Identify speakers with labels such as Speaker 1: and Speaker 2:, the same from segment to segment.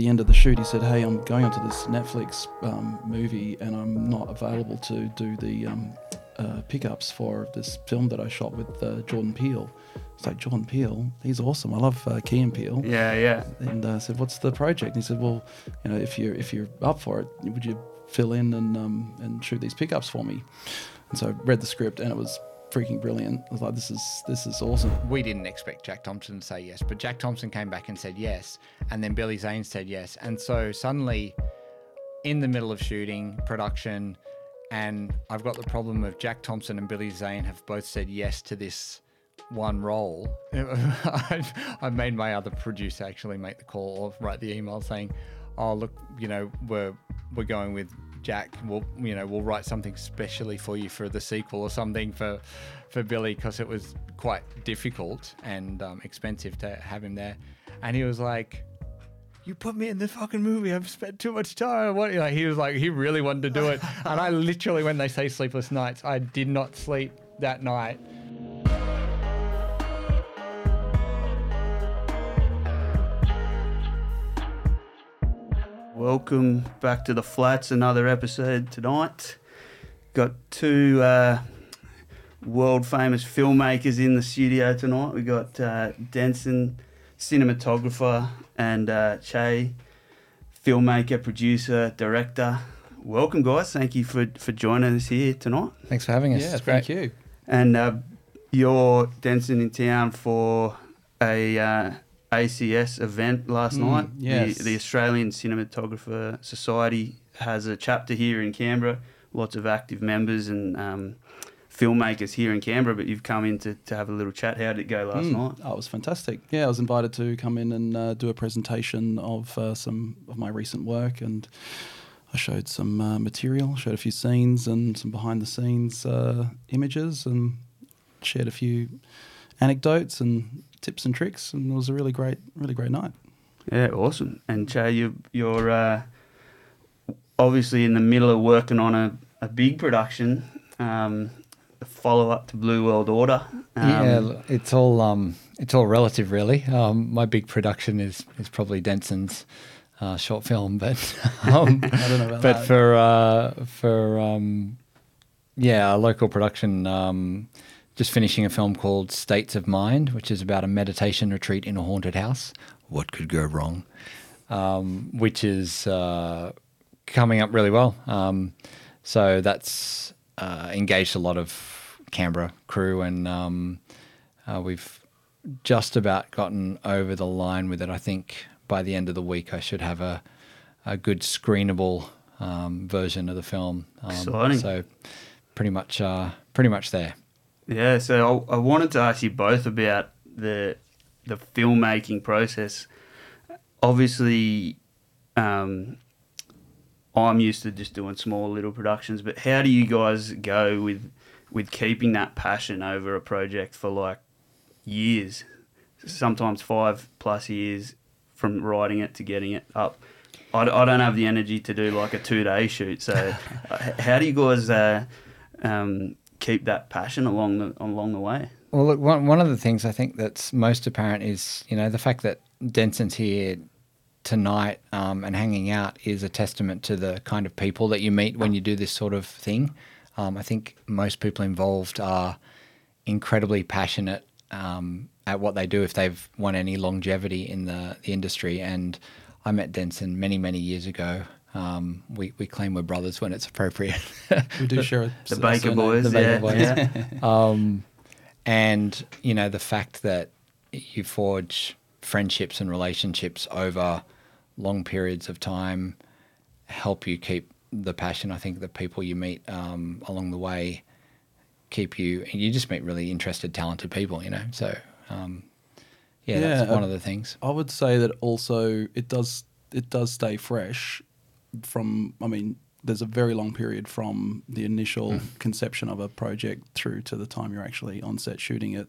Speaker 1: the end of the shoot, he said, "Hey, I'm going onto this Netflix um, movie, and I'm not available to do the um, uh, pickups for this film that I shot with uh, Jordan Peele." It's like Jordan Peele, he's awesome. I love uh, Key and Peele.
Speaker 2: Yeah, yeah.
Speaker 1: And uh, I said, "What's the project?" And he said, "Well, you know, if you're if you're up for it, would you fill in and um, and shoot these pickups for me?" And so I read the script, and it was freaking brilliant. I was like, "This is this is awesome."
Speaker 3: We didn't expect Jack Thompson to say yes, but Jack Thompson came back and said yes, and then Billy Zane said yes, and so suddenly, in the middle of shooting production, and I've got the problem of Jack Thompson and Billy Zane have both said yes to this one role. I've made my other producer actually make the call or write the email saying, "Oh, look, you know, we're we're going with Jack. We'll you know we'll write something specially for you for the sequel or something for for Billy because it was quite difficult and um, expensive to have him there." And he was like. You put me in the fucking movie. I've spent too much time. What? Like he was like, he really wanted to do it, and I literally, when they say sleepless nights, I did not sleep that night.
Speaker 2: Welcome back to the flats. Another episode tonight. Got two uh, world famous filmmakers in the studio tonight. We got uh, Denson, cinematographer, and uh, Che, filmmaker, producer, director. Welcome, guys. Thank you for, for joining us here tonight.
Speaker 3: Thanks for having us.
Speaker 1: Yeah,
Speaker 3: It's great.
Speaker 1: thank you.
Speaker 2: And uh, you're Denson in town for a uh, ACS event last
Speaker 1: Mm,
Speaker 2: night.
Speaker 1: yes.
Speaker 2: The, the Australian Cinematographer Society has a chapter here in Canberra. Lots of active members and um, filmmakers here in Canberra. But you've come in to, to have a little chat. How did it go last
Speaker 1: Mm.
Speaker 2: night?
Speaker 1: Oh, it was fantastic. Yeah, I was invited to come in and uh, do a presentation of uh, some of my recent work, and I showed some uh, material, showed a few scenes and some behind the scenes uh, images, and shared a few anecdotes and tips and tricks, and it was a really great, really great night.
Speaker 2: Yeah, awesome. And Che, you, you're uh, obviously in the middle of working on a, a big production, um, a follow up to Blue World Order. Um,
Speaker 3: yeah, it's all um, it's all relative, really. Um, my big production is is probably Denson's uh, short film, but um,
Speaker 1: I don't know about
Speaker 3: but
Speaker 1: that.
Speaker 3: for uh, for um, yeah, a local production. Just finishing a film called States of Mind, which is about a meditation retreat in a haunted house. What could go wrong? Um, which is uh, coming up really well. Um, so that's uh, engaged a lot of Canberra crew, and um, uh, we've just about gotten over the line with it. I think by the end of the week, I should have a a good screenable um, version of the film. Um,
Speaker 2: Exciting.
Speaker 3: So pretty much, uh, pretty much there.
Speaker 2: Yeah, so I, I wanted to ask you both about the the filmmaking process. Obviously, um, I'm used to just doing small little productions, but how do you guys go with with keeping that passion over a project for like years, sometimes five plus years from writing it to getting it up? I don't have the energy to do like a two day shoot, so uh, how do you guys uh, um, keep that passion along the along the way?
Speaker 3: Well, look, one, one of the things I think that's most apparent is, you know, the fact that Denson's here tonight um, and hanging out is a testament to the kind of people that you meet when you do this sort of thing. Um, I think most people involved are incredibly passionate um, at what they do if they've won any longevity in the, the industry. And I met Denson many, many years ago. Um, we, we claim we're brothers when it's appropriate.
Speaker 1: We do share
Speaker 2: The
Speaker 1: a
Speaker 2: Baker. Boys,
Speaker 3: the Baker
Speaker 2: yeah,
Speaker 3: Boys.
Speaker 2: yeah.
Speaker 3: um, and you know the fact that you forge friendships and relationships over long periods of time help you keep the passion. I think the people you meet um, along the way keep you. You just meet really interested, talented people. You know, so um, yeah, that's one of the things.
Speaker 1: I would say that also it does it does stay fresh from I mean there's a very long period from the initial
Speaker 3: Mm.
Speaker 1: conception of a project through to the time you're actually on set shooting it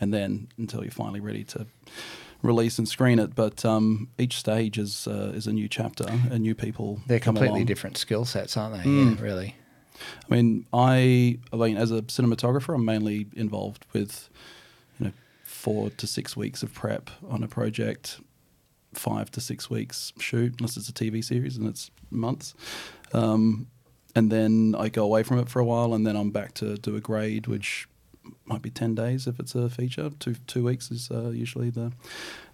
Speaker 1: and then until you're finally ready to release and screen it but um, each stage is uh, is a new chapter and new people
Speaker 3: They're completely
Speaker 1: along.
Speaker 3: different skill sets, aren't they?
Speaker 1: Mm.
Speaker 3: Yeah, really.
Speaker 1: I mean, I, I mean, as a cinematographer, I'm mainly involved with, you know, four to six weeks of prep on a project, five to six weeks shoot, unless it's a TV series and it's months. Um, and then I go away from it for a while, and then I'm back to do a grade, which might be ten days if it's a feature. Two two weeks is uh, usually the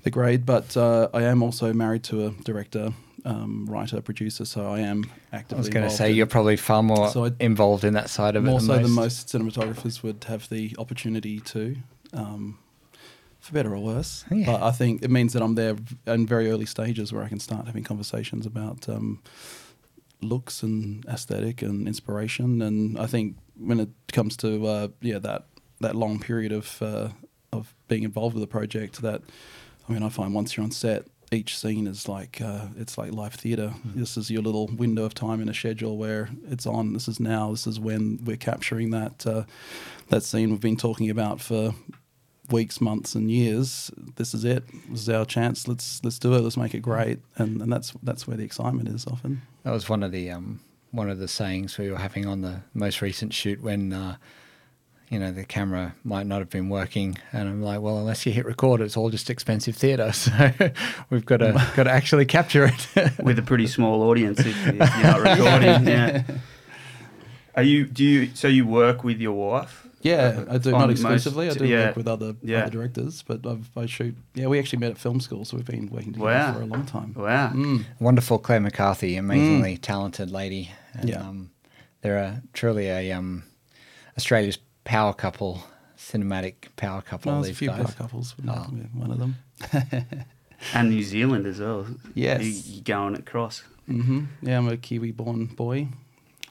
Speaker 1: the grade. But uh, I am also married to a director, um, writer, producer, so I am actively.
Speaker 3: I was going to say
Speaker 1: in-
Speaker 3: you're probably far more
Speaker 1: So I-
Speaker 3: involved in that side of
Speaker 1: more
Speaker 3: it.
Speaker 1: so than most cinematographers would have the opportunity to, um, for better or worse.
Speaker 3: Yeah.
Speaker 1: But I think it means that I'm there in very early stages where I can start having conversations about um, looks and aesthetic and inspiration. And I think when it comes to uh, yeah that that long period of uh, of being involved with a project, that I mean I find once you're on set. Each scene is like uh, it's like live theatre. This is your little window of time in a schedule where it's on. This is now. This is when we're capturing that uh, that scene we've been talking about for weeks, months, and years. This is it. This is our chance. Let's let's do it. Let's make it great. And and that's that's where the excitement is often.
Speaker 3: That was one of the um, one of the sayings we were having on the most recent shoot when uh, you know the camera might not have been working, and I'm like, well, unless you hit record, it's all just expensive theatre. So we've got to got to actually capture it.
Speaker 2: with a pretty small audience if, if you're not recording. yeah. Are you? Do you? So you work with your wife?
Speaker 1: Yeah, I do
Speaker 2: On
Speaker 1: not
Speaker 2: most-
Speaker 1: exclusively. I do
Speaker 2: yeah,
Speaker 1: work with other
Speaker 2: yeah.
Speaker 1: other directors, but I've, I shoot. Yeah, we actually met at film school, so we've been working together
Speaker 2: Wow.
Speaker 1: for a long time.
Speaker 2: Wow.
Speaker 1: Mm.
Speaker 3: Wonderful Claire McCarthy, amazingly talented lady. And,
Speaker 1: Yeah.
Speaker 3: um, they're a, truly a um, Australia's power couple, cinematic power couple.
Speaker 1: Well, there's a few
Speaker 3: guys.
Speaker 1: power couples, but
Speaker 3: Oh.
Speaker 1: yeah, one of them.
Speaker 2: And New Zealand as well.
Speaker 1: Yes.
Speaker 2: You, you're going across.
Speaker 1: hmm Yeah, I'm a Kiwi-born boy.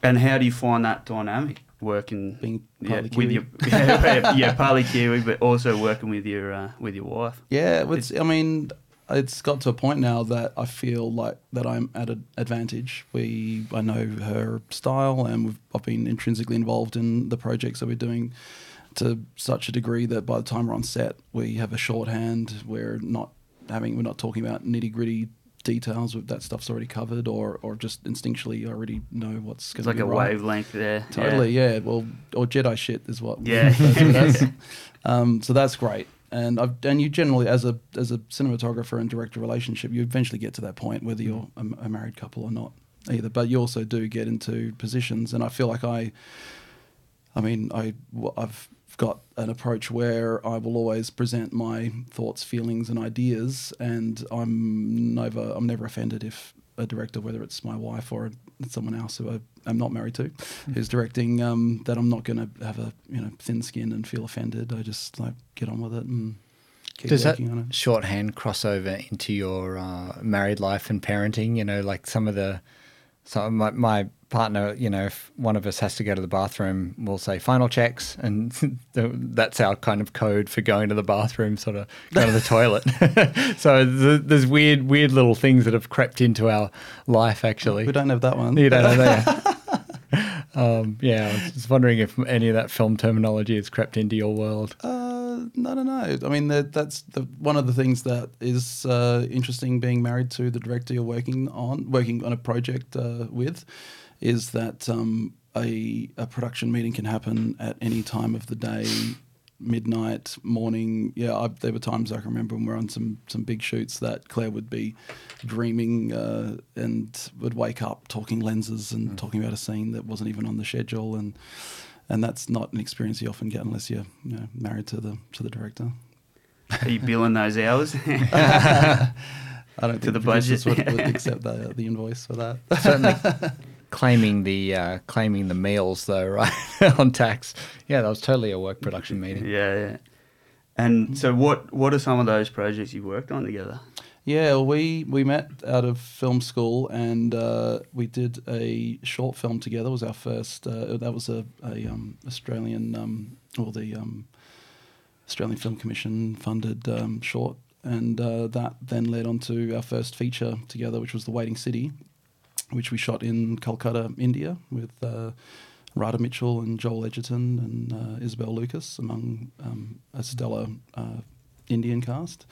Speaker 2: And how do you find that dynamic working
Speaker 1: Being
Speaker 2: yeah, with your yeah, yeah, partly Kiwi, but also working with your uh, with your wife?
Speaker 1: Yeah, it's, I mean, it's got to a point now that I feel like that I'm at an advantage. We, I know her style, and we've, I've been intrinsically involved in the projects that we're doing to such a degree that by the time we're on set, we have a shorthand. We're not having, we're not talking about nitty gritty details. With that stuff's already covered, or or just instinctually you already know what's going
Speaker 2: It's
Speaker 1: to
Speaker 2: like
Speaker 1: be
Speaker 2: a
Speaker 1: right.
Speaker 2: wavelength there.
Speaker 1: Totally, yeah. Well, or Jedi shit is what.
Speaker 2: Yeah.
Speaker 1: to um, so that's great. And I've and you generally as a as a cinematographer and director relationship, you eventually get to that point whether you're a, a married couple or not either. But you also do get into positions, and I feel like I. I mean, I I've got an approach where I will always present my thoughts, feelings, and ideas, and I'm never I'm never offended if a director, whether it's my wife or someone else who I, I'm not married to, who's directing, um, that I'm not going to have a you know thin skin and feel offended. I just like get on with it and keep
Speaker 3: Does that
Speaker 1: working on it.
Speaker 3: shorthand crossover into your uh, married life and parenting? You know, like some of the, so my, my partner, you know, if one of us has to go to the bathroom, we'll say final checks, and that's our kind of code for going to the bathroom, sort of go to the toilet. so th- there's weird, weird little things that have crept into our life. Actually,
Speaker 1: We don't have that one.
Speaker 3: you don't know that. um, yeah, I was just wondering if any of that film terminology has crept into your world.
Speaker 1: Uh, no, no, no. I mean, that, that's the, one of the things that is uh, interesting being married to the director you're working on, working on a project uh, with, is that um, a, a production meeting can happen at any time of the day, midnight, morning. Yeah, I, there were times I can remember when we were on some some big shoots that Claire would be dreaming uh, and would wake up talking lenses and talking about a scene that wasn't even on the schedule and and that's not an experience you often get unless you're you know, married to the to the director.
Speaker 2: Are you billing those hours?
Speaker 1: I don't
Speaker 2: To
Speaker 1: think
Speaker 2: the
Speaker 1: producers
Speaker 2: budget.
Speaker 1: would, would accept the, the invoice for that.
Speaker 3: certainly claiming the uh, claiming the meals though, right on tax. Yeah, that was totally a work production meeting.
Speaker 2: yeah, yeah. And so, what what are some of those projects you worked on together?
Speaker 1: Yeah, well, we we met out of film school and uh, we did a short film together. It was our first. Uh, that was a, a um, Australian um, or the um, Australian Film Commission funded um, short, and uh, that then led on to our first feature together, which was The Waiting City, which we shot in Calcutta, India, with uh, Radha Mitchell and Joel Edgerton and uh, Isabel Lucas, among um, a stellar uh, Indian cast.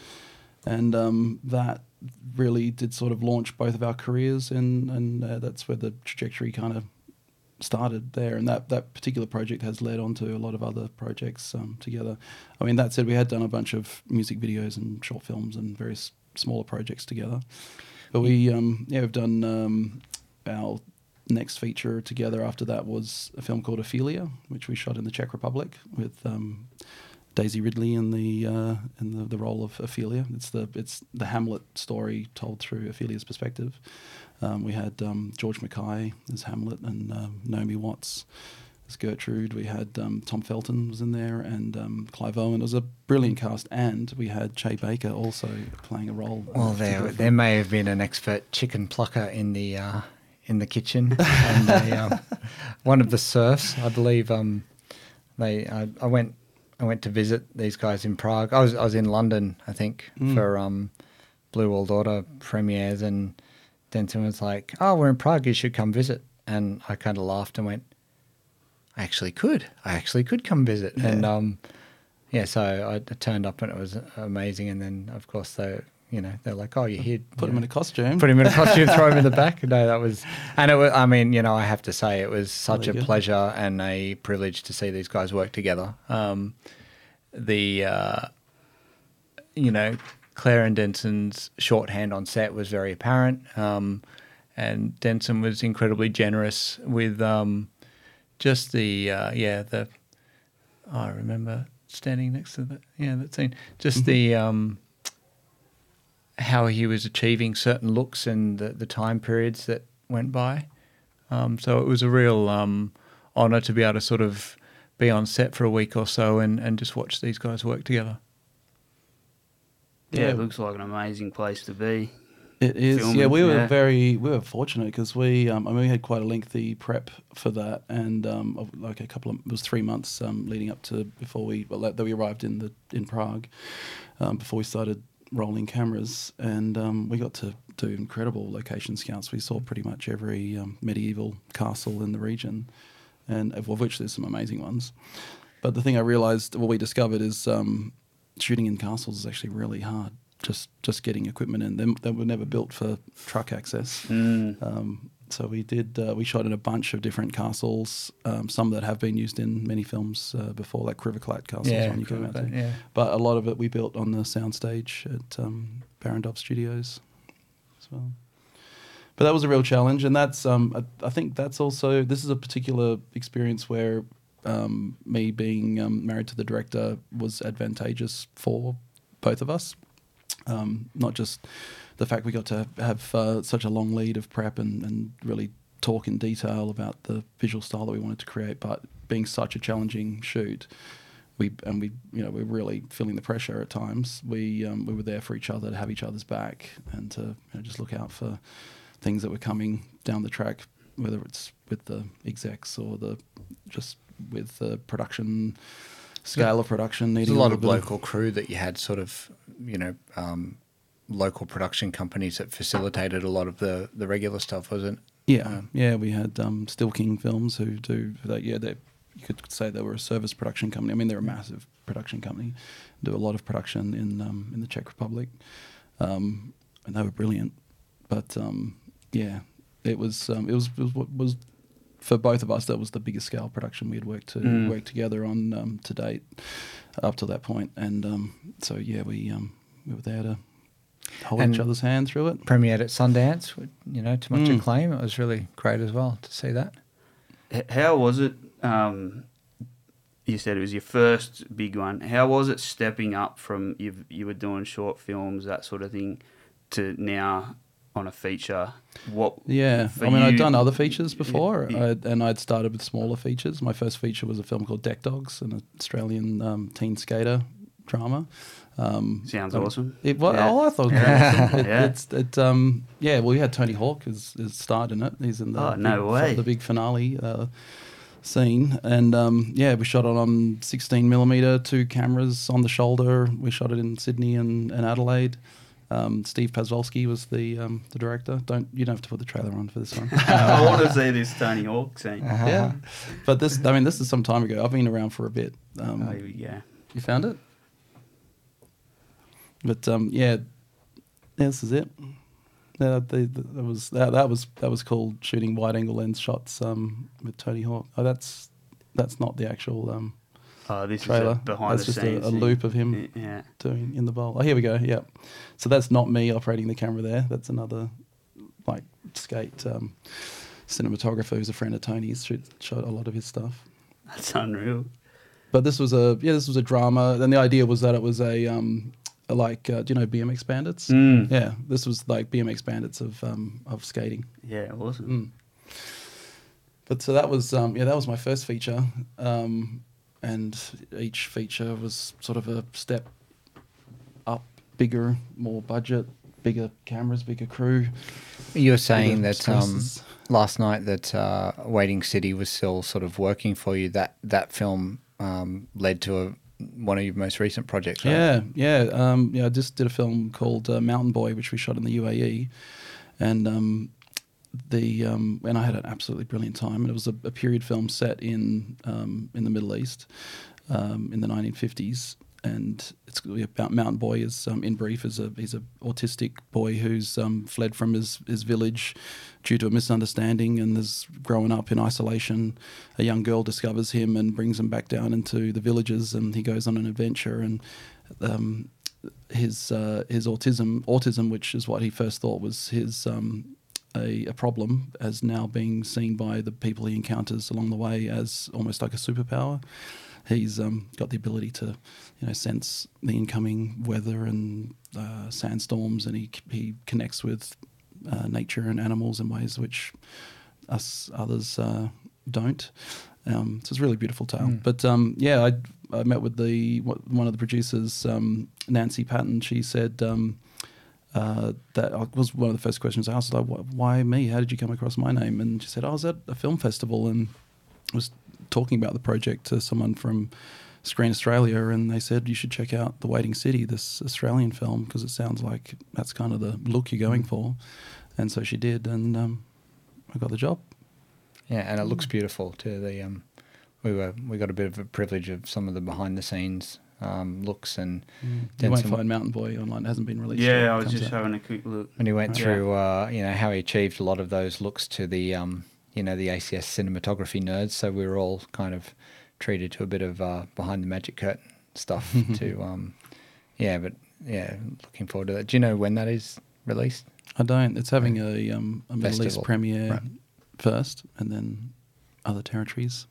Speaker 1: And um, that really did sort of launch both of our careers, and, and uh, that's where the trajectory kind of started there. And that, that particular project has led on to a lot of other projects um, together. I mean, that said, we had done a bunch of music videos and short films and various smaller projects together. But we, um, yeah, we've done um, our next feature together after that was a film called Ophelia, which we shot in the Czech Republic with um, Daisy Ridley in the uh, in the, the role of Ophelia. It's the it's the Hamlet story told through Ophelia's perspective. Um, we had um, George Mackay as Hamlet and um, Naomi Watts as Gertrude. We had um, Tom Felton was in there and um, Clive Owen. It was a brilliant cast, and we had Che Baker also playing a role.
Speaker 3: Well,
Speaker 1: that
Speaker 3: there there may have been an expert chicken plucker in the uh, in the kitchen, and a, um, one of the serfs, I believe. Um, they I, I went I went to visit these guys in Prague. I was I was in London, I think,
Speaker 1: Mm.
Speaker 3: for um, Blue World Order premieres, and Denson was like, "Oh, we're in Prague. You should come visit." And I kind of laughed and went, "I actually could. I actually could come visit." And
Speaker 1: Yeah.
Speaker 3: um, yeah, so I turned up and it was amazing. And then, of course, they, you know, they're like, "Oh, you're here."
Speaker 1: Put
Speaker 3: you
Speaker 1: him
Speaker 3: know,
Speaker 1: in a costume.
Speaker 3: put him in a costume, throw him in the back. No, that was, and it was. I mean, you know, I have to say, it was such
Speaker 1: Really
Speaker 3: a
Speaker 1: good.
Speaker 3: pleasure and a privilege to see these guys work together. Um, the, uh, you know, Claire and Denson's shorthand on set was very apparent, um, and Denson was incredibly generous with um, just the, uh, yeah, the. oh, I remember standing next to the, yeah, that scene. Just the. Um, how he was achieving certain looks and the, the time periods that went by. Um, so it was a real um, honour to be able to sort of be on set for a week or so and, and just watch these guys work together.
Speaker 2: Yeah,
Speaker 1: Yeah.
Speaker 2: it looks like an amazing place to be.
Speaker 1: It is.
Speaker 2: filming,
Speaker 1: yeah, we were
Speaker 2: yeah.
Speaker 1: very we were fortunate because we um, I mean we had quite a lengthy prep for that, and um, like a couple of it was three months um, leading up to before we well, that we arrived in the in Prague, um, before we started rolling cameras, and um, we got to do incredible location scouts. We saw pretty much every um, medieval castle in the region, and of which there's some amazing ones. But the thing I realized, what we discovered, is um, shooting in castles is actually really hard. Just just getting equipment in. They, they were never built for truck access.
Speaker 2: Mm.
Speaker 1: Um, so we did. Uh, we shot in a bunch of different castles. Um, some that have been used in many films uh, before, like Krivoklat Castle. is one you came out to.
Speaker 3: yeah.
Speaker 1: But a lot of it we built on the soundstage at um, Studios as well. But that was a real challenge, and that's um, I, I think that's also this is a particular experience where um, me being um, married to the director was advantageous for both of us. Um, not just the fact we got to have uh, such a long lead of prep and, and really talk in detail about the visual style that we wanted to create, but being such a challenging shoot, we and we you know we're really feeling the pressure at times. We um, we were there for each other to have each other's back and to you know, just look out for things that were coming down the track, whether it's with the execs or the just with the production scale of production.
Speaker 3: There's
Speaker 1: Needing
Speaker 3: a lot of
Speaker 1: bit
Speaker 3: local crew that you had sort of, you know, um, local production companies that facilitated a lot of the, the regular stuff, wasn't
Speaker 1: Yeah,
Speaker 3: Um,
Speaker 1: yeah. We had um, Stillking Films who do that. Yeah, they you could say they were a service production company. I mean, they're a massive production company. Do a lot of production in um, in the Czech Republic, um, and they were brilliant. But um, yeah, it was um, it was it was, what was for both of us that was the biggest scale production we had worked to
Speaker 2: Mm.
Speaker 1: worked together on um, to date up to that point. And um, so yeah, we um, we were there to hold
Speaker 3: And-
Speaker 1: each other's hand through it.
Speaker 3: premiered at Sundance, you know, to much
Speaker 1: Mm.
Speaker 3: acclaim. It was really great as well to see that.
Speaker 2: How was it? Um, you said it was your first big one. How was it stepping up from you? You were doing short films, that sort of thing, to now on a feature. What?
Speaker 1: Yeah, I mean, I'd
Speaker 2: you-
Speaker 1: done other features before,
Speaker 2: Yeah.
Speaker 1: I, and I'd started with smaller features. My first feature was a film called Deck Dogz, an Australian um, teen skater drama. Um,
Speaker 2: Sounds
Speaker 1: um,
Speaker 2: awesome.
Speaker 1: It was.
Speaker 2: Yeah.
Speaker 1: Oh, I thought it was awesome. It,
Speaker 2: Yeah.
Speaker 1: It's it. Um, yeah. Well, you had Tony Hawk is, is starred in it. He's in the
Speaker 2: Oh, no
Speaker 1: big,
Speaker 2: way.
Speaker 1: the big finale uh, scene, and um, yeah, we shot it on 16 millimeter, two cameras on the shoulder. We shot it in Sydney and, and Adelaide. Um, Steve Pasvolsky was the um, the director. Don't you don't have to put the trailer on for this one.
Speaker 2: I want to see this Tony Hawk scene.
Speaker 1: yeah, but this I mean this is some time ago. I've been around for a bit. Um,
Speaker 2: Oh, go.
Speaker 1: you found it? But um, yeah, yeah, this is it. Yeah, that was that, that was that was called shooting wide angle lens shots um, with Tony Hawk. Oh, that's that's not the actual um,
Speaker 2: Oh, this
Speaker 1: trailer.
Speaker 2: is a behind
Speaker 1: that's
Speaker 2: the
Speaker 1: just
Speaker 2: scenes.
Speaker 1: a, a loop of him
Speaker 2: Yeah.
Speaker 1: doing in the bowl. Oh, here we go. Yep. So that's not me operating the camera there. That's another like skate um, cinematographer who's a friend of Tony's. Shot a lot of his stuff.
Speaker 2: That's unreal.
Speaker 1: But this was a yeah, this was a drama. Then the idea was that it was a um, like uh, do you know BMX Bandits?
Speaker 2: Mm.
Speaker 1: Yeah, this was like BMX Bandits of um, of skating.
Speaker 2: Yeah, awesome.
Speaker 1: Mm. But so that was um, yeah, that was my first feature, um, and each feature was sort of a step up, bigger, more budget, bigger cameras, bigger crew.
Speaker 3: You were saying that um, last night that uh, Waiting City was still sort of working for you. That that film um, led to a, one of your most recent projects, right?
Speaker 1: Yeah, yeah, um, yeah. I just did a film called uh, Mountain Boy, which we shot in the UAE, and um, the um, and I had an absolutely brilliant time. And it was a, a period film set in um, in the Middle East um, in the 1950s, and it's about Mountain Boy. Is um, in brief is a he's a autistic boy who's um, fled from his his village due to a misunderstanding and is growing up in isolation. A young girl discovers him and brings him back down into the villages, and he goes on an adventure and. Um, his uh, his autism autism, which is what he first thought was his um, a, a problem, as now being seen by the people he encounters along the way as almost like a superpower. He's um, got the ability to, you know, sense the incoming weather and uh, sandstorms, and he he connects with uh, nature and animals in ways which us others uh, don't. Um, so it's a really beautiful tale.
Speaker 3: Mm.
Speaker 1: But um, yeah, I, I met with the one of the producers, um, Nancy Patton. She said um, uh, that was one of the first questions I asked. Like, why me? How did you come across my name? And she said, "I was at a film festival and was talking about the project to someone from Screen Australia, and they said you should check out The Waiting City, this Australian film, because it sounds like that's kind of the look you're going for." And so she did, and um, I got the job.
Speaker 3: Yeah, and it looks beautiful too. The um, we were we got a bit of a privilege of some of the behind the scenes um, looks, and
Speaker 1: You
Speaker 3: Then
Speaker 1: won't
Speaker 3: some-
Speaker 1: find Mountain Boy online; it hasn't been released.
Speaker 2: Yeah,
Speaker 1: yet.
Speaker 2: I was just
Speaker 1: out.
Speaker 2: having a quick look.
Speaker 3: And he went
Speaker 2: Yeah.
Speaker 3: through, uh, you know, how he achieved a lot of those looks to the um, you know, the ACS cinematography nerds. So we were all kind of treated to a bit of uh, behind the magic curtain stuff. to um, yeah, but yeah, looking forward to that. Do you know when that is released?
Speaker 1: I don't. It's having a um, a Middle East premiere
Speaker 3: Right.
Speaker 1: first, and then other territories.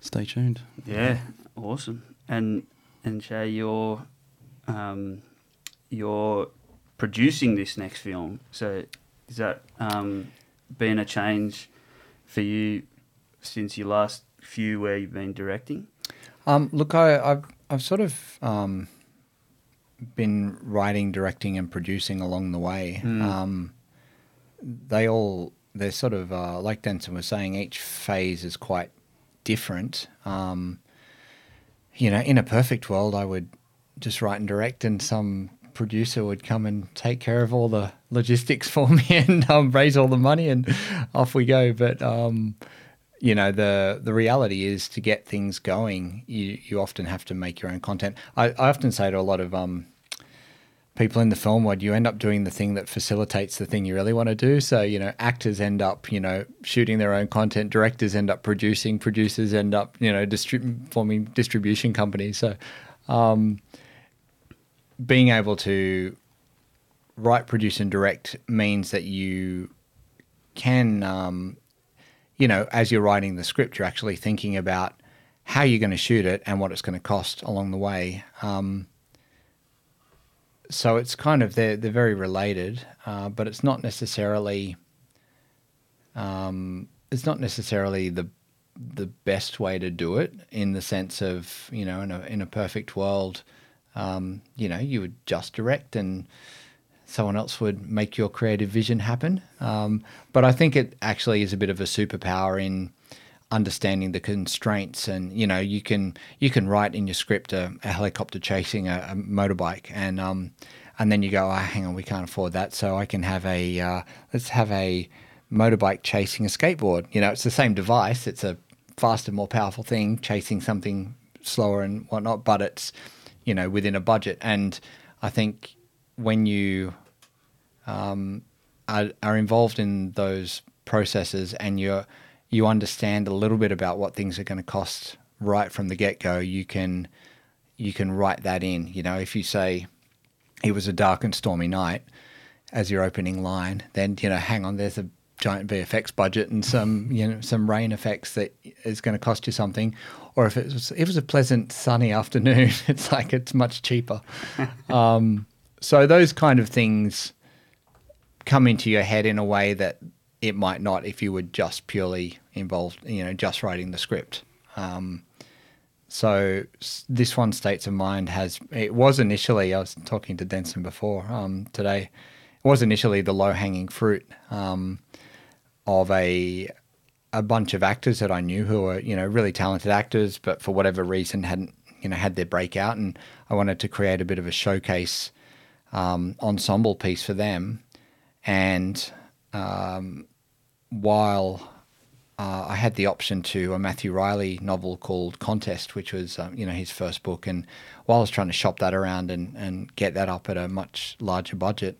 Speaker 1: Stay tuned.
Speaker 2: Yeah, awesome. And and Ché, you're um, you're producing this next film. So is that um, been a change for you since your last few where you've been directing?
Speaker 3: Um, look, I, I've I've sort of um, been writing, directing, and producing along the way.
Speaker 2: Mm.
Speaker 3: Um, they all they're sort of uh, like Denson was saying. Each phase is quite different. Um, you know, in a perfect world, I would just write and direct, and some producer would come and take care of all the logistics for me and um, raise all the money, and off we go. But um, you know the the reality is to get things going you you often have to make your own content i, I often say to a lot of um people in the film world you end up doing the thing that facilitates the thing you really want to do so you know actors end up you know shooting their own content directors end up producing producers end up you know forming distribution companies so um being able to write produce and direct means that you can um, you know, as you're writing the script, you're actually thinking about how you're going to shoot it and what it's going to cost along the way. Um, so it's kind of they're they're very related, uh, but it's not necessarily um, it's not necessarily the the best way to do it in the sense of you know in a in a perfect world, um, you know, you would just direct and someone else would make your creative vision happen. Um, but I think it actually is a bit of a superpower in understanding the constraints and you know you can you can write in your script a, a helicopter chasing a, a motorbike and um and then you go oh hang on we can't afford that so I can have a uh, let's have a motorbike chasing a skateboard. You know it's the same device it's a faster more powerful thing chasing something slower and whatnot but it's you know within a budget. And I think when you um, are, are involved in those processes and you're you understand a little bit about what things are going to cost right from the get go, you can you can write that in. You know, if you say it was a dark and stormy night as your opening line, then you know, hang on, there's a giant VFX budget and some you know some rain effects that is going to cost you something. Or if it was if it was a pleasant sunny afternoon, it's like it's much cheaper. um, so those kind of things come into your head in a way that it might not if you were just purely involved, you know, just writing the script. Um, so this one, States of Mind, has it was initially. I was talking to Denson before um, today. It was initially the low hanging fruit um, of a a bunch of actors that I knew who were you know really talented actors, but for whatever reason hadn't you know had their breakout, and I wanted to create a bit of a showcase um, ensemble piece for them, and um, while uh, I had the option to a Matthew Reilly novel called Contest, which was um, you know his first book, and while I was trying to shop that around and, and get that up at a much larger budget,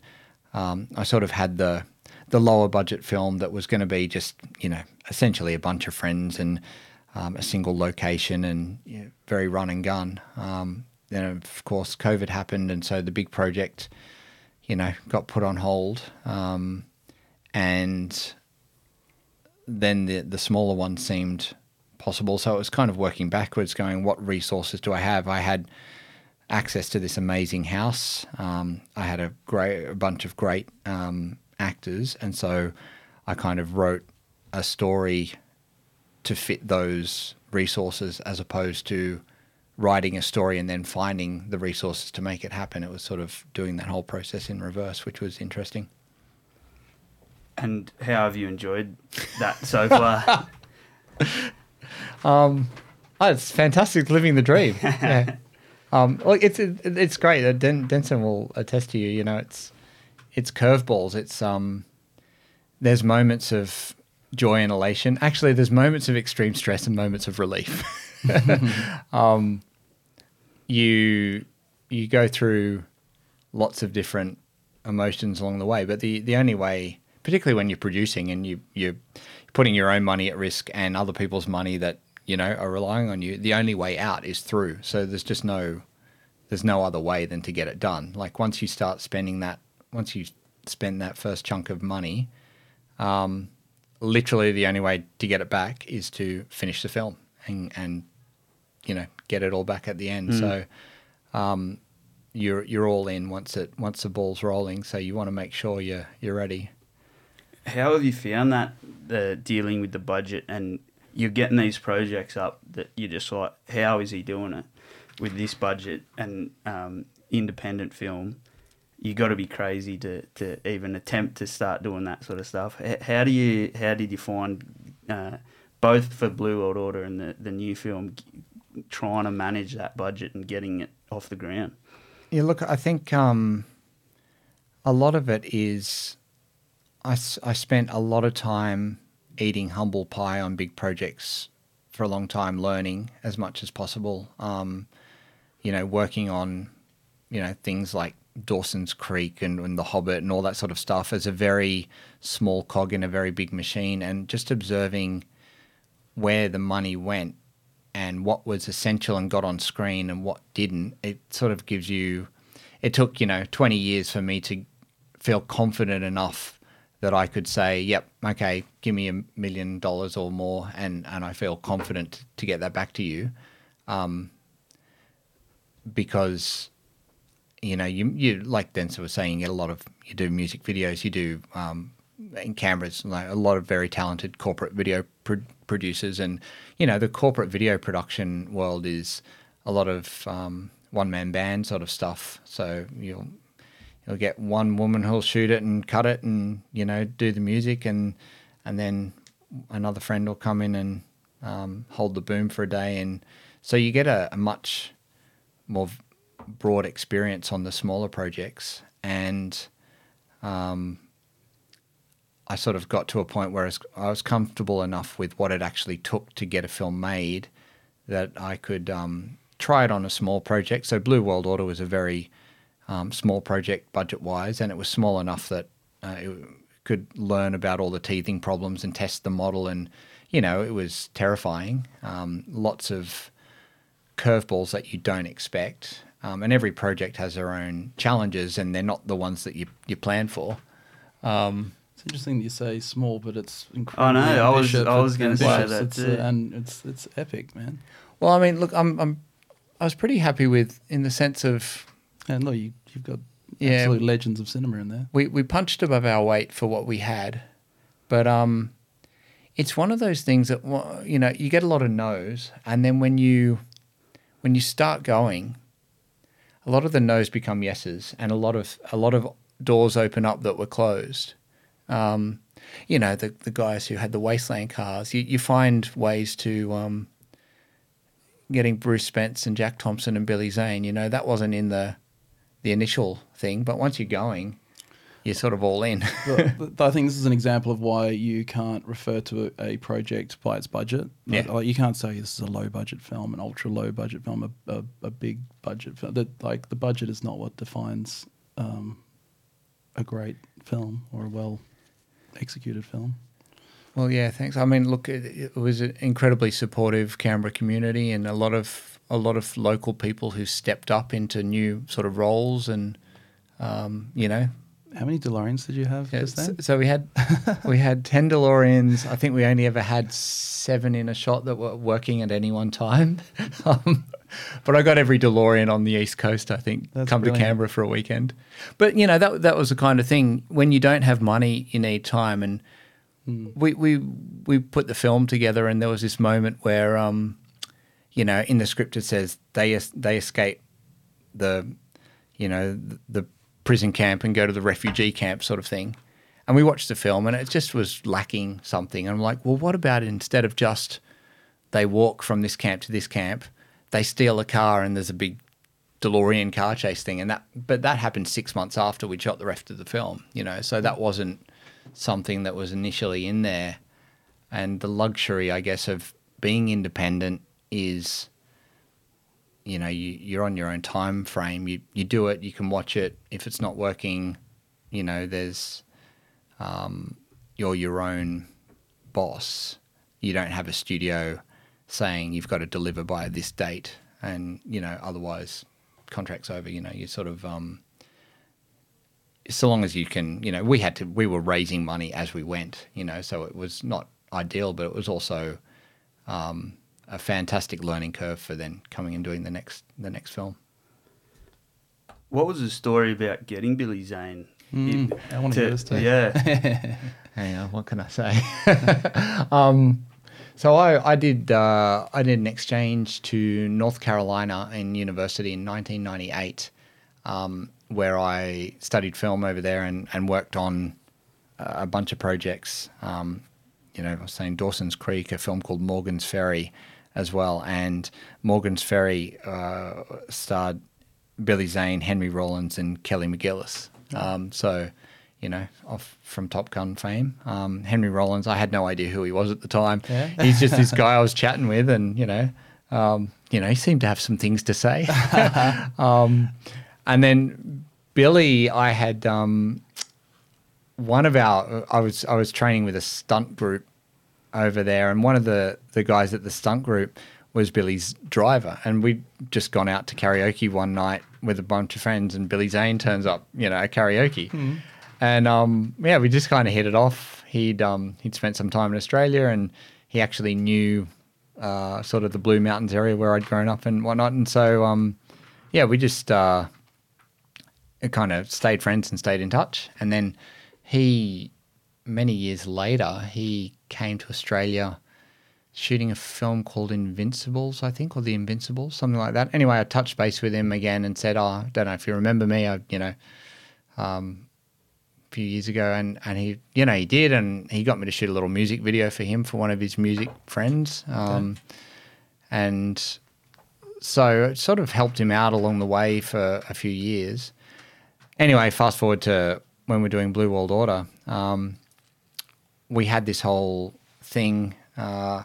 Speaker 3: um, I sort of had the the lower budget film that was going to be just you know essentially a bunch of friends and um, a single location and you know, very run and gun. Um, then of course COVID happened, and so the big project, you know, got put on hold, um, and then the the smaller one seemed possible. So it was kind of working backwards, going, what resources do I have? I had access to this amazing house. Um, I had a great a bunch of great um, actors, and so I kind of wrote a story to fit those resources, as opposed to writing a story and then finding the resources to make it happen. It was sort of doing that whole process in reverse, which was interesting.
Speaker 2: And how have you enjoyed that so far?
Speaker 3: um, oh, it's fantastic living the dream. Yeah. um, it's it's great. Den- Denson will attest to you. You know, it's it's curveballs. It's um, there's moments of joy and elation. Actually, there's moments of extreme stress and moments of relief. um, you you go through lots of different emotions along the way, but the the only way particularly when you're producing and you you're putting your own money at risk and other people's money that you know are relying on you. The only way out is through. So there's just no there's no other way than to get it done. Like once you start spending that, once you spend that first chunk of money, um, literally the only way to get it back is to finish the film and and you know get it all back at the end. Mm. So um, you're you're all in once it once the ball's rolling. So you want to make sure you're you're ready.
Speaker 2: How have you found that the dealing with the budget and you're getting these projects up that you're just like, how is he doing it with this budget and um, independent film? You got to be crazy to, to even attempt to start doing that sort of stuff. How do you how did you find uh, both for Blue World Order and the the new film trying to manage that budget and getting it off the ground?
Speaker 3: Yeah, look, I think um, a lot of it is I, I spent a lot of time eating humble pie on big projects for a long time, learning as much as possible. Um, you know, working on, you know, things like Dawson's Creek and, and, The Hobbit and all that sort of stuff as a very small cog in a very big machine, and just observing where the money went and what was essential and got on screen and what didn't. It sort of gives you. It took you know twenty years for me to feel confident enough that I could say, yep, okay, give me a million dollars or more, and, and I feel confident to get that back to you. Um, because, you know, you, you like Denson was saying, you get a lot of, you do music videos, you do um, in cameras, like a lot of very talented corporate video pro- producers. And, you know, the corporate video production world is a lot of um, one man band sort of stuff. So you'll, you'll get one woman who'll shoot it and cut it and you know do the music and and then another friend will come in and um, hold the boom for a day and so you get a, a, much more broad experience on the smaller projects and um, I sort of got to a point where I was comfortable enough with what it actually took to get a film made that I could um, try it on a small project. So Blue World Order was a very um, small project budget wise, and it was small enough that uh, it could learn about all the teething problems and test the model and you know, it was terrifying. Um, lots of curveballs that you don't expect. Um, and every project has their own challenges, and they're not the ones that you, you plan for.
Speaker 1: It's interesting that you say small, but it's
Speaker 2: I
Speaker 1: incredible.
Speaker 2: know, I was- I was gonna
Speaker 3: say
Speaker 2: that
Speaker 1: it's, uh, and it's it's epic, man.
Speaker 3: Well, I mean, look, I'm, I'm I was pretty happy with in the sense of
Speaker 1: And look, you, you've got
Speaker 3: Yeah.
Speaker 1: absolute legends of cinema in there.
Speaker 3: we we punched above our weight for what we had, but um, it's one of those things that you know you get a lot of no's, and then when you when you start going, a lot of the no's become yeses, and a lot of a lot of doors open up that were closed. Um, you know, the the guys who had the wasteland cars, you you find ways to um, getting Bruce Spence and Jack Thompson and Billy Zane. You know, that wasn't in the the initial thing, but once you're going, you're sort of all in.
Speaker 1: I think this is an example of why you can't refer to a, a project by its budget.
Speaker 3: Yeah.
Speaker 1: Like, like, you can't say this is a low budget film, an ultra low budget film, a, a, a big budget film. That like the budget is not what defines um, a great film or a well executed film.
Speaker 3: Well, yeah, thanks. I mean, look, it, it was an incredibly supportive Canberra community, and a lot of a lot of local people who stepped up into new sort of roles, and um, you know,
Speaker 1: How many DeLoreans did you have
Speaker 3: yeah, so, so we had we had ten DeLoreans. I think we only ever had seven in a shot that were working at any one time. um, but I got every DeLorean on the east coast. I think
Speaker 1: That's
Speaker 3: come
Speaker 1: brilliant.
Speaker 3: to Canberra for a weekend. But you know that that was the kind of thing. When you don't have money, you need time, and we we we put the film together, and there was this moment where, um, you know, in the script it says they they escape the, you know, the, prison camp and go to the refugee camp, sort of thing. And we watched the film, and it just was lacking something. And I'm like, well, what about instead of just they walk from this camp to this camp, they steal a car, and there's a big DeLorean car chase thing, and that but that happened six months after we shot the rest of the film, you know, so that wasn't something that was initially in there. And the luxury, I guess, of being independent is, you know, you, you're on your own time frame. You you do it, you can watch it. If it's not working, you know, there's um, you're your own boss. You don't have a studio saying you've got to deliver by this date, and you know, otherwise, contract's over. You know, you sort of um, so long as you can, you know, we had to, we were raising money as we went, you know, so it was not ideal, but it was also um, a fantastic learning curve for then coming and doing the next, the next film.
Speaker 2: What was the story about getting Billy Zane?
Speaker 1: Mm,
Speaker 2: You-
Speaker 1: I wanna hear this too.
Speaker 2: Yeah.
Speaker 3: Hang on, what can I say? um, so I, I did uh, I did an exchange to North Carolina in university in 1998, um, where I studied film over there and, and worked on uh, a bunch of projects. Um, you know, I was saying Dawson's Creek, a film called Morgan's Ferry, as well, and Morgan's Ferry uh, starred Billy Zane, Henry Rollins, and Kelly McGillis. Um, so, you know, off from Top Gun fame. Um, Henry Rollins, I had no idea who he was at the time.
Speaker 1: Yeah.
Speaker 3: He's just this guy I was chatting with, and you know, um, you know, he seemed to have some things to say. um, and then Billy, I had um, one of our. I was I was training with a stunt group over there, and one of the the guys at the stunt group was Billy's driver, and we'd just gone out to karaoke one night with a bunch of friends, and Billy Zane turns up, you know, at karaoke, and um, yeah, we just kind of hit it off. He'd um, he'd spent some time in Australia, and he actually knew uh, sort of the Blue Mountains area where I'd grown up and whatnot, and so um, yeah, we just uh, kind of stayed friends and stayed in touch, and then he many years later he came to Australia shooting a film called Invincibles, I think, or The Invincibles, something like that. Anyway, I touched base with him again and said, "Oh, I don't know if you remember me. I, you know, um, a few years ago," and and he, you know, he did, and he got me to shoot a little music video for him for one of his music friends, um, and so it sort of helped him out along the way for a few years. Anyway, fast forward to when we're doing Blue World Order. Um, we had this whole thing uh,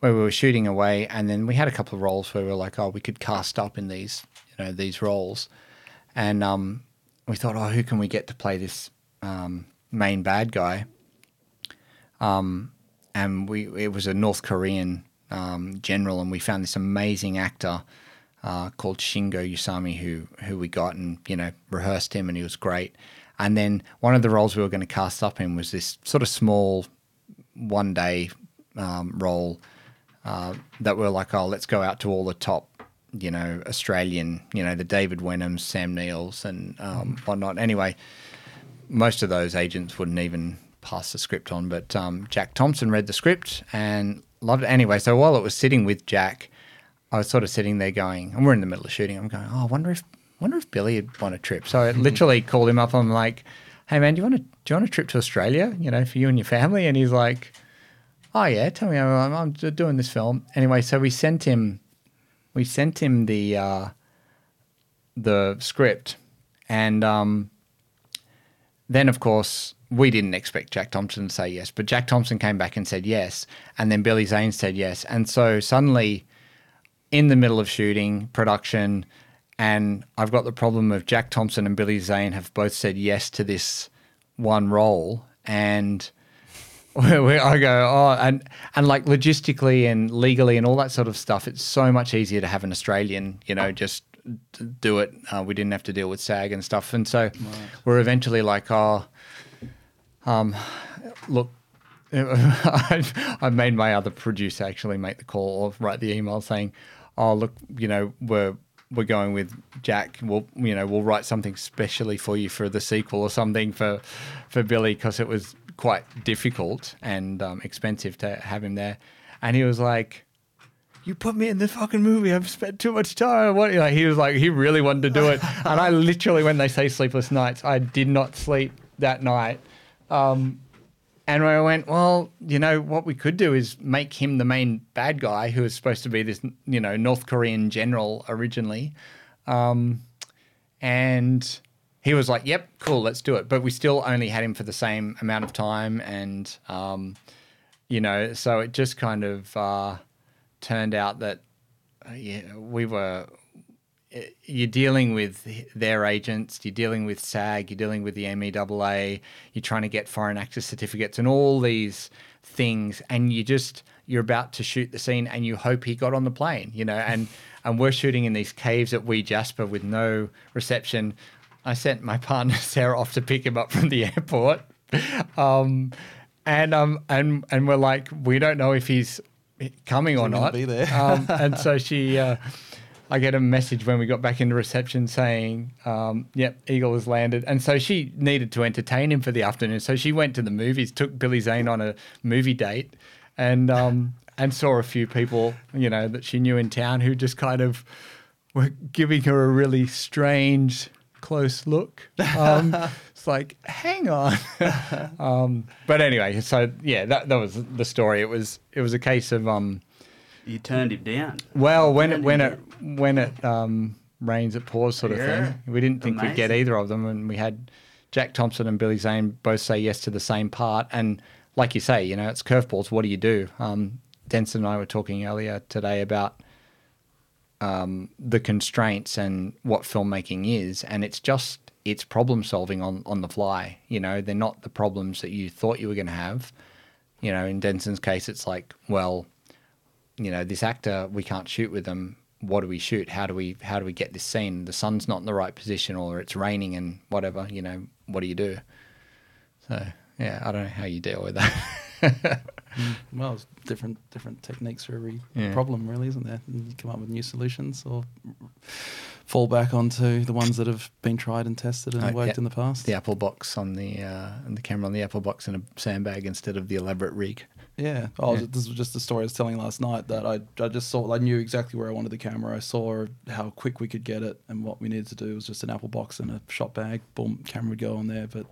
Speaker 3: where we were shooting away, and then we had a couple of roles where we were like, "Oh, we could cast up in these, you know, these roles," and um, we thought, "Oh, who can we get to play this um, main bad guy?" Um, and we it was a North Korean um, general, and we found this amazing actor uh, called Shingo Usami who who we got and you know rehearsed him, and he was great. And then one of the roles we were going to cast up in was this sort of small one day um, role uh, that we were like, oh, let's go out to all the top, you know, Australian, you know, the David Wenhams, Sam Neill's, and um, whatnot. Anyway, most of those agents wouldn't even pass the script on, but um, Jack Thompson read the script and loved it. Anyway, so while it was sitting with Jack, I was sort of sitting there going, and we're in the middle of shooting. I'm going, oh, I wonder if wonder if Billy would want a trip. So I literally called him up. I'm like, hey man, do you want to do you want a trip to Australia? You know, for you and your family? And he's like, oh yeah, tell me, I'm, I'm doing this film anyway. So we sent him, we sent him the uh, the script, and um, then of course we didn't expect Jack Thompson to say yes, but Jack Thompson came back and said yes, and then Billy Zane said yes, and so suddenly, in the middle of shooting production, and I've got the problem of Jack Thompson and Billy Zane have both said yes to this one role, and I go, oh, and and like logistically and legally and all that sort of stuff, it's so much easier to have an Australian, you know, just do it. Uh, we didn't have to deal with SAG and stuff, and so right. we're eventually like, oh, um, look, I've, I've made my other producer actually make the call or write the email saying, oh, look, you know, we're we're going with Jack. We'll you know we'll write something specially for you for the sequel or something for for Billy because it was quite difficult and um, expensive to have him there. And he was like, "You put me in the fucking movie. I've spent too much time." What? Like, he was like, he really wanted to do it. and I literally, when they say sleepless nights, I did not sleep that night. Um, and I went, well, you know, what we could do is make him the main bad guy who is supposed to be this, you know, North Korean general originally. Um, and he was like, yep, cool, let's do it. But we still only had him for the same amount of time. And, um, you know, so it just kind of uh, turned out that, uh, yeah, we were you're dealing with their agents, you're dealing with SAG, you're dealing with the MEAA, you're trying to get foreign actor certificates and all these things, and you just you're about to shoot the scene and you hope he got on the plane, you know, and and we're shooting in these caves at Wee Jasper with no reception. I sent my partner Sarah off to pick him up from the airport, um, and um and and we're like we don't know if he's coming or not.
Speaker 1: Be there.
Speaker 3: um, and so she. Uh, I get a message when we got back into reception saying, um, "Yep, Eagle has landed." And so she needed to entertain him for the afternoon, so she went to the movies, took Billy Zane on a movie date, and um, and saw a few people, you know, that she knew in town who just kind of were giving her a really strange, close look. Um, it's like, hang on. um, but anyway, so yeah, that that was the story. It was it was a case of um,
Speaker 2: you turned him down.
Speaker 3: Well, when it when it when it um, rains, it pours, sort of yeah. thing. We didn't think Amazing. we'd get either of them, and we had Jack Thompson and Billy Zane both say yes to the same part. And like you say, you know, it's curveballs. What do you do? Um, Denson and I were talking earlier today about um, the constraints and what filmmaking is, and it's just it's problem solving on on the fly. You know, they're not the problems that you thought you were going to have. You know, in Denson's case, it's like, well, you know, this actor, we can't shoot with them. What do we shoot? How do we how do we get this scene? The sun's not in the right position, or it's raining and whatever. You know, what do you do? So yeah, I don't know how you deal with that.
Speaker 1: Well, it's different different techniques for every yeah. problem, really, isn't there? And you come up with new solutions or fall back onto the ones that have been tried and tested and uh, worked yeah, in the past.
Speaker 3: The Apple box on the uh, and the camera on the Apple box in a sandbag instead of the elaborate rig.
Speaker 1: Yeah. Oh, yeah. this was just the story I was telling last night that I, I just saw, I knew exactly where I wanted the camera. I saw how quick we could get it and what we needed to do was just an Apple box and a shot bag. Boom, camera would go on there. But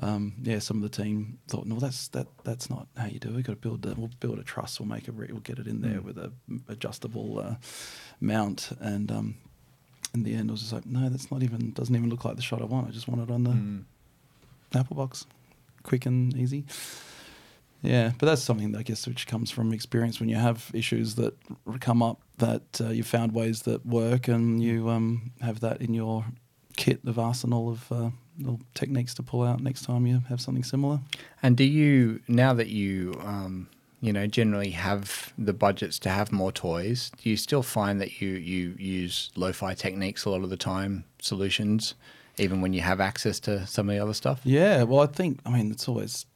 Speaker 1: um, yeah, some of the team thought, no, that's that that's not how you do it. We've got to build it. We'll build a truss. We'll make a, we'll get it in there mm. with a adjustable uh, mount. And um, in the end, I was just like, no, that's not even, doesn't even look like the shot I want. I just want it on the mm. Apple box, quick and easy. Yeah, but that's something I guess which comes from experience when you have issues that come up that uh, you found ways that work and you um, have that in your kit of arsenal of uh, little techniques to pull out next time you have something similar.
Speaker 3: And do you now that you um, you know generally have the budgets to have more toys? Do you still find that you you use lo-fi techniques a lot of the time, solutions, even when you have access to some of the other stuff?
Speaker 1: Yeah, well, I think I mean it's always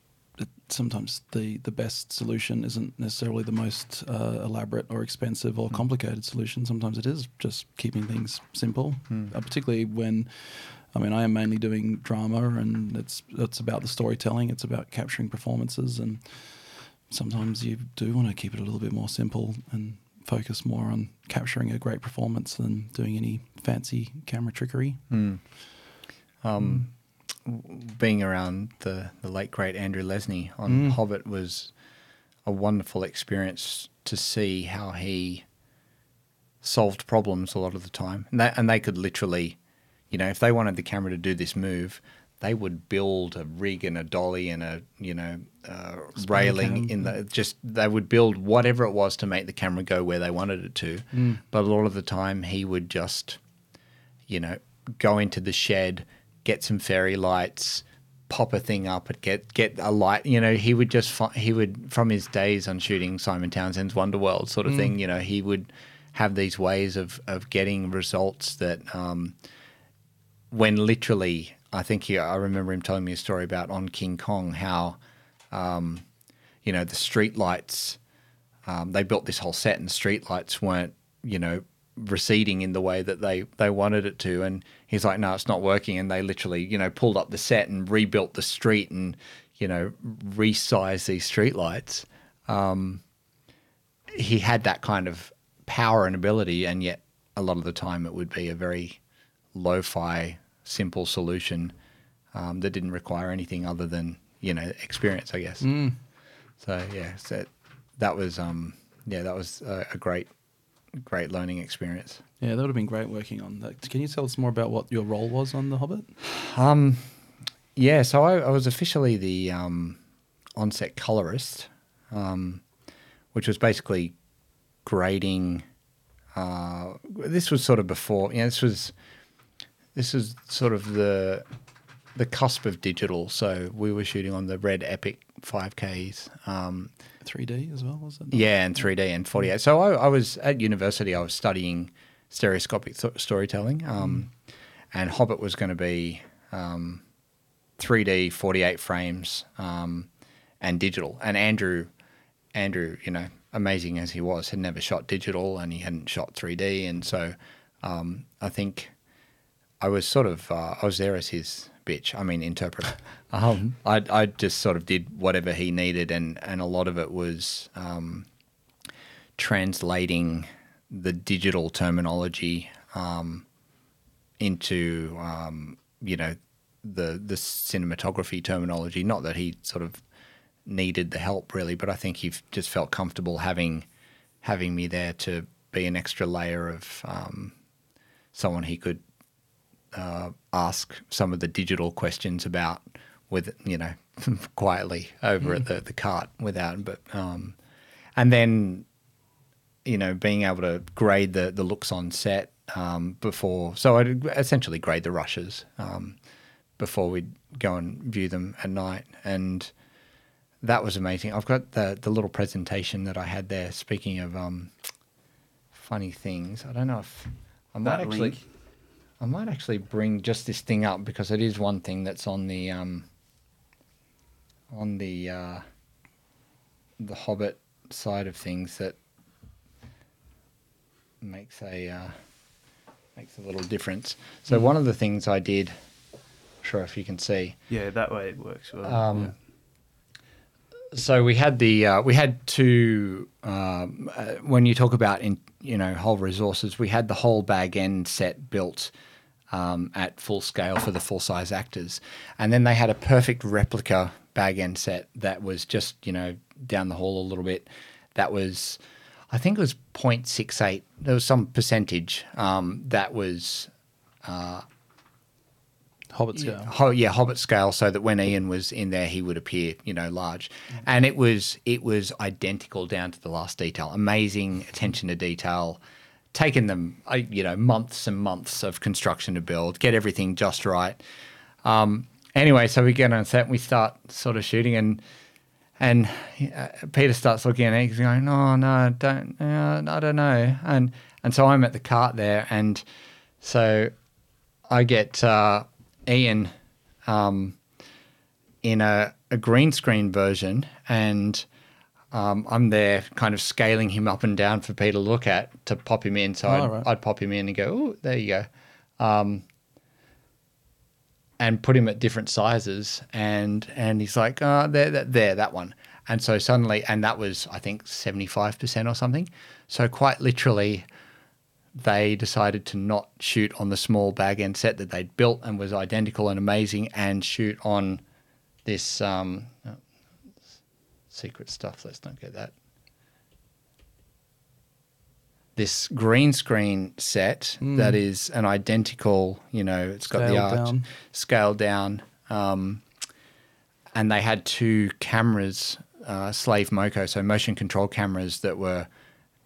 Speaker 1: sometimes the the best solution isn't necessarily the most uh, elaborate or expensive or complicated solution. Sometimes it is just keeping things simple, uh, particularly when. I mean, I am mainly doing drama, and it's it's about the storytelling. It's about capturing performances, and sometimes you do want to keep it a little bit more simple and focus more on capturing a great performance than doing any fancy camera trickery.
Speaker 3: Um, being around the, the late great Andrew Lesnie on
Speaker 1: Mm.
Speaker 3: Hobbit was a wonderful experience to see how he solved problems a lot of the time. And, that, and they could literally, you know, if they wanted the camera to do this move, they would build a rig and a dolly and a, you know, uh, railing
Speaker 1: cam.
Speaker 3: in the just they would build whatever it was to make the camera go where they wanted it to. But a lot of the time he would just you know, go into the shed, get some fairy lights, pop a thing up, and get get a light. You know, he would just fi- he would from his days on shooting Simon Townsend's Wonderworld sort of thing. You know, he would have these ways of of getting results that um, when literally. I think he, I remember him telling me a story about on King Kong how, um, you know, the street lights um, they built this whole set and the street lights weren't, you know, receding in the way that they, they wanted it to. And he's like, no, it's not working. And they literally, you know, pulled up the set and rebuilt the street and, you know, resized these street lights. Um, he had that kind of power and ability. And yet a lot of the time it would be a very lo-fi, simple solution um, that didn't require anything other than, you know, experience, I guess. So yeah, so that was um yeah that was a, a great great learning experience.
Speaker 1: Yeah, that would have been great working on that. Can you tell us more about what your role was on The Hobbit?
Speaker 3: Um, yeah, so I, I was officially the um, on-set colorist, um, which was basically grading. Uh, this was sort of before. Yeah, this was this was sort of the the cusp of digital. So we were shooting on the Red Epic 5Ks. Um,
Speaker 1: 3D as well, was it?
Speaker 3: Yeah, and 3D and 48. So I, I was at university. I was studying stereoscopic th- storytelling, um, and Hobbit was going to be um, 3D, 48 frames, um, and digital. And Andrew, Andrew, you know, amazing as he was, had never shot digital, and he hadn't shot 3D, and so um, I think I was sort of uh, I was there as his bitch. I mean, interpreter. Um, I I just sort of did whatever he needed, and and a lot of it was um, translating the digital terminology um, into um, you know the the cinematography terminology. Not that he sort of needed the help really, but I think he just felt comfortable having having me there to be an extra layer of um, someone he could uh, ask some of the digital questions about with you know quietly over at the, the cart without but um, and then you know being able to grade the the looks on set um, before so I'd essentially grade the rushes um, before we'd go and view them at night. And that was amazing. I've got the the little presentation that I had there speaking of um, funny things. I don't know if I might
Speaker 2: That
Speaker 3: actually
Speaker 2: link.
Speaker 3: I might actually bring just this thing up because it is one thing that's on the um, on the uh, the Hobbit side of things that makes a uh, makes a little difference. So one of the things I did, I'm sure if you can see,
Speaker 2: Yeah, that way it works well.
Speaker 3: um, so we had the uh, we had two um, uh, when you talk about in you know whole resources we had the whole bag end set built um, at full scale for the full size actors. And then they had a perfect replica bag end set that was just you know down the hall a little bit. That was I think it was 0.68 there was some percentage um, that was
Speaker 1: Hobbit scale.
Speaker 3: Ho- yeah, Hobbit scale, so that when Ian was in there, he would appear, you know, large, and it was it was identical down to the last detail. Amazing attention to detail, taken them, uh, you know, months and months of construction to build, get everything just right. Um, anyway, so we get on set and we start sort of shooting and and uh, Peter starts looking at it. He's going, "No, no, don't, uh, I don't know." And and so I'm at the cart there, and so I get uh, Ian um, in a, a green screen version, and um, I'm there kind of scaling him up and down for Peter to look at to pop him in. So
Speaker 1: Oh,
Speaker 3: I'd,
Speaker 1: right.
Speaker 3: I'd pop him in and go, "Oh, there you go," um, and put him at different sizes. And and he's like, "Oh, there, there, there, that one." And so suddenly, and that was I think seventy five percent or something. So quite literally, they decided to not shoot on the small bag end set that they'd built and was identical and amazing, and shoot on this um, secret stuff. Let's not get that. This green screen set that is an identical, you know, it's got the arch
Speaker 1: down.
Speaker 3: scaled down, um, and they had two cameras, uh, Slave Moco, so motion control cameras that were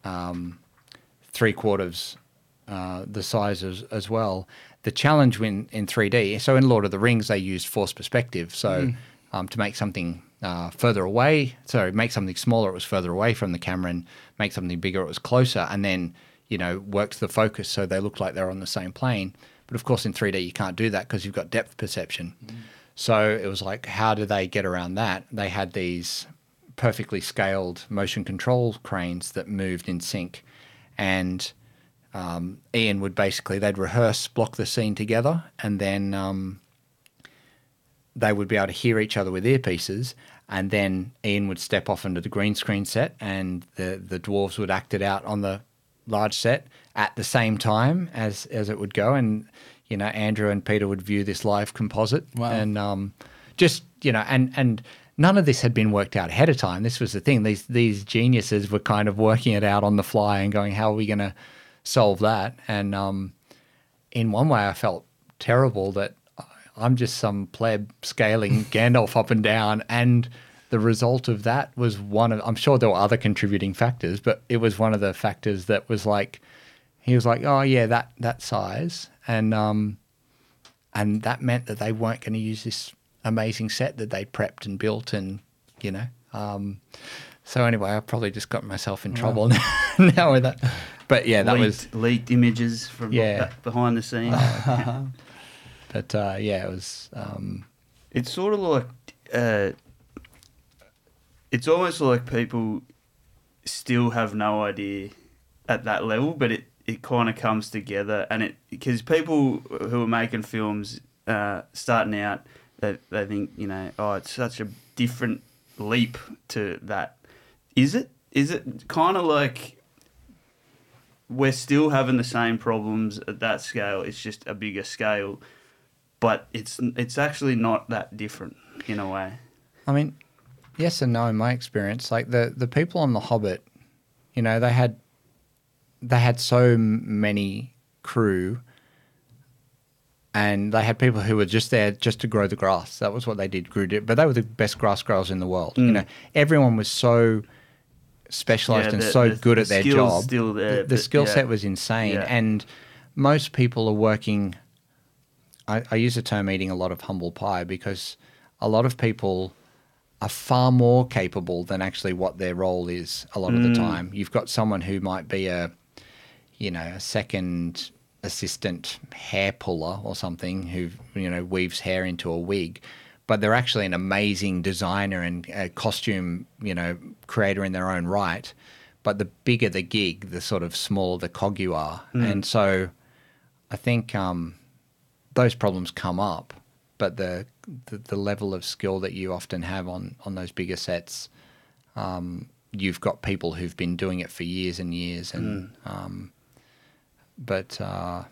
Speaker 3: um, three quarters uh, the size as, as well. The challenge when in 3D, so in Lord of the Rings, they used forced perspective. So um, to make something uh, further away, sorry, make something smaller, it was further away from the camera, and make something bigger, it was closer, and then you know worked the focus so they looked like they're on the same plane. But of course, in 3D, you can't do that because you've got depth perception. So it was like, how do they get around that? They had these perfectly scaled motion control cranes that moved in sync, and um, Ian would basically they'd rehearse, block the scene together, and then um, they would be able to hear each other with earpieces. And then Ian would step off into the green screen set, and the the dwarves would act it out on the large set at the same time as as it would go. And you know, Andrew and Peter would view this live composite,
Speaker 1: Wow.
Speaker 3: and um, just you know, and and none of this had been worked out ahead of time. This was the thing; these these geniuses were kind of working it out on the fly and going, "How are we going to solve that?" And um, in one way, I felt terrible that I'm just some pleb scaling Gandalf up and down, and the result of that was one of. I'm sure there were other contributing factors, but it was one of the factors that was like, he was like, "Oh yeah, that that size," and um, and that meant that they weren't going to use this amazing set that they prepped and built, and you know. Um, so anyway, I probably just got myself in trouble now with that. But yeah, that was
Speaker 2: leaked, leaked images from
Speaker 3: Yeah.
Speaker 2: behind the scenes.
Speaker 3: But uh, yeah, it was. Um,
Speaker 2: It's sort of like, uh, it's almost like people still have no idea at that level, but it, it kind of comes together, and it because people who are making films uh, starting out, they they think you know, oh, it's such a different leap to that. Is it? Is it kind of like we're still having the same problems at that scale? It's just a bigger scale but it's it's actually not that different in a way.
Speaker 3: I mean, yes and no in my experience. Like the the people on the Hobbit, you know, they had they had so many crew, and they had people who were just there just to grow the grass. That was what they did, grew it. But they were the best grass growers in the world. You
Speaker 2: Mm.
Speaker 3: know, everyone was so specialized
Speaker 2: Yeah,
Speaker 3: and so
Speaker 2: the-
Speaker 3: good
Speaker 2: the
Speaker 3: at their job.
Speaker 2: still there,
Speaker 3: the the skill
Speaker 2: yeah.
Speaker 3: set was insane,
Speaker 2: Yeah.
Speaker 3: and most people are working. I, I use the term eating a lot of humble pie because a lot of people are far more capable than actually what their role is a lot of the
Speaker 2: Mm.
Speaker 3: time. You've got someone who might be a, you know, a second assistant hair puller or something who, you know, weaves hair into a wig, but they're actually an amazing designer and a costume, you know, creator in their own right. But the bigger the gig, the sort of smaller the cog you are. And so I think um, those problems come up, but the, the the level of skill that you often have on on those bigger sets, um, you've got people who've been doing it for years and years, and um, but uh,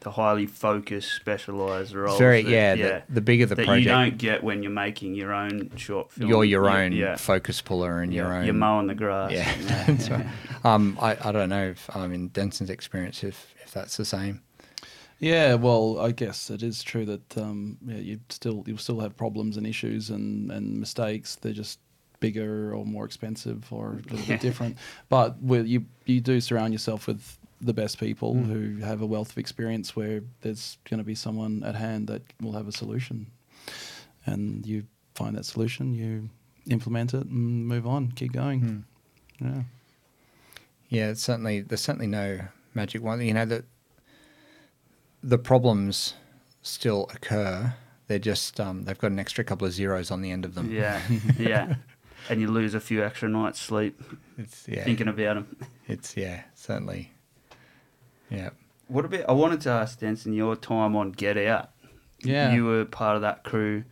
Speaker 2: The highly focused, specialized roles.
Speaker 3: very
Speaker 2: that-
Speaker 3: yeah, The, the bigger the
Speaker 2: that
Speaker 3: project,
Speaker 2: you don't get when you're making your own short film.
Speaker 3: you're your
Speaker 2: You-
Speaker 3: own
Speaker 2: yeah,
Speaker 3: focus puller and your
Speaker 2: yeah,
Speaker 3: own
Speaker 2: You're mowing the grass.
Speaker 3: Yeah, that's right. Um, I, I don't know if I mean Denson's experience if if that's the same.
Speaker 1: Yeah, well, I guess it is true that um, yeah, you still you still have problems and issues and, and mistakes. They're just bigger or more expensive or a little bit different. But you you do surround yourself with the best people
Speaker 3: Mm.
Speaker 1: who have a wealth of experience where there's going to be someone at hand that will have a solution. And you find that solution, you implement it and move on, keep going.
Speaker 3: Mm.
Speaker 1: Yeah.
Speaker 3: Yeah, certainly there's certainly no magic one. You know that the problems still occur. They're just um, they've got an extra couple of zeros on the end of them.
Speaker 2: Yeah, yeah. And you lose a few extra nights sleep
Speaker 3: it's yeah,
Speaker 2: thinking about them.
Speaker 3: it's yeah, certainly. Yeah,
Speaker 2: What about? I wanted to ask Denson your time on Get Out.
Speaker 1: Yeah.
Speaker 2: you were part of that crew.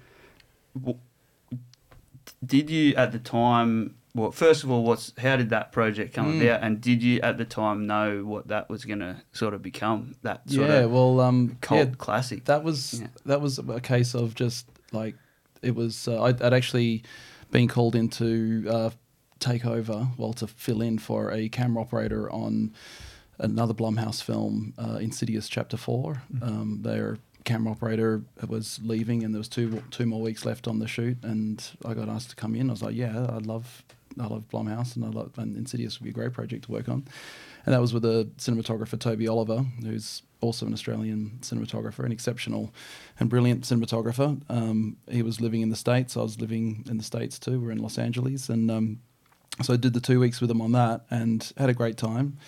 Speaker 2: Did you at the time? Well, first of all, what's how did that project come
Speaker 1: Mm.
Speaker 2: about? And did you at the time know what that was going to sort of become? That sort
Speaker 1: yeah,
Speaker 2: of
Speaker 1: well, um,
Speaker 2: cult
Speaker 1: yeah,
Speaker 2: classic.
Speaker 1: that was
Speaker 2: Yeah.
Speaker 1: that was a case of just like it was. Uh, I'd, I'd actually been called in to uh, take over, well, to fill in for a camera operator on another Blumhouse film, uh, Insidious Chapter 4 Um, their camera operator was leaving, and there was two two more weeks left on the shoot, and I got asked to come in. I was like, yeah, I'd love I love Blumhouse, and I love and Insidious would be a great project to work on. And that was with the cinematographer Toby Oliver, who's also an Australian cinematographer, an exceptional and brilliant cinematographer. Um, he was living in the States. I was living in the States too. We're in Los Angeles. And um, so I did the two weeks with him on that and had a great time.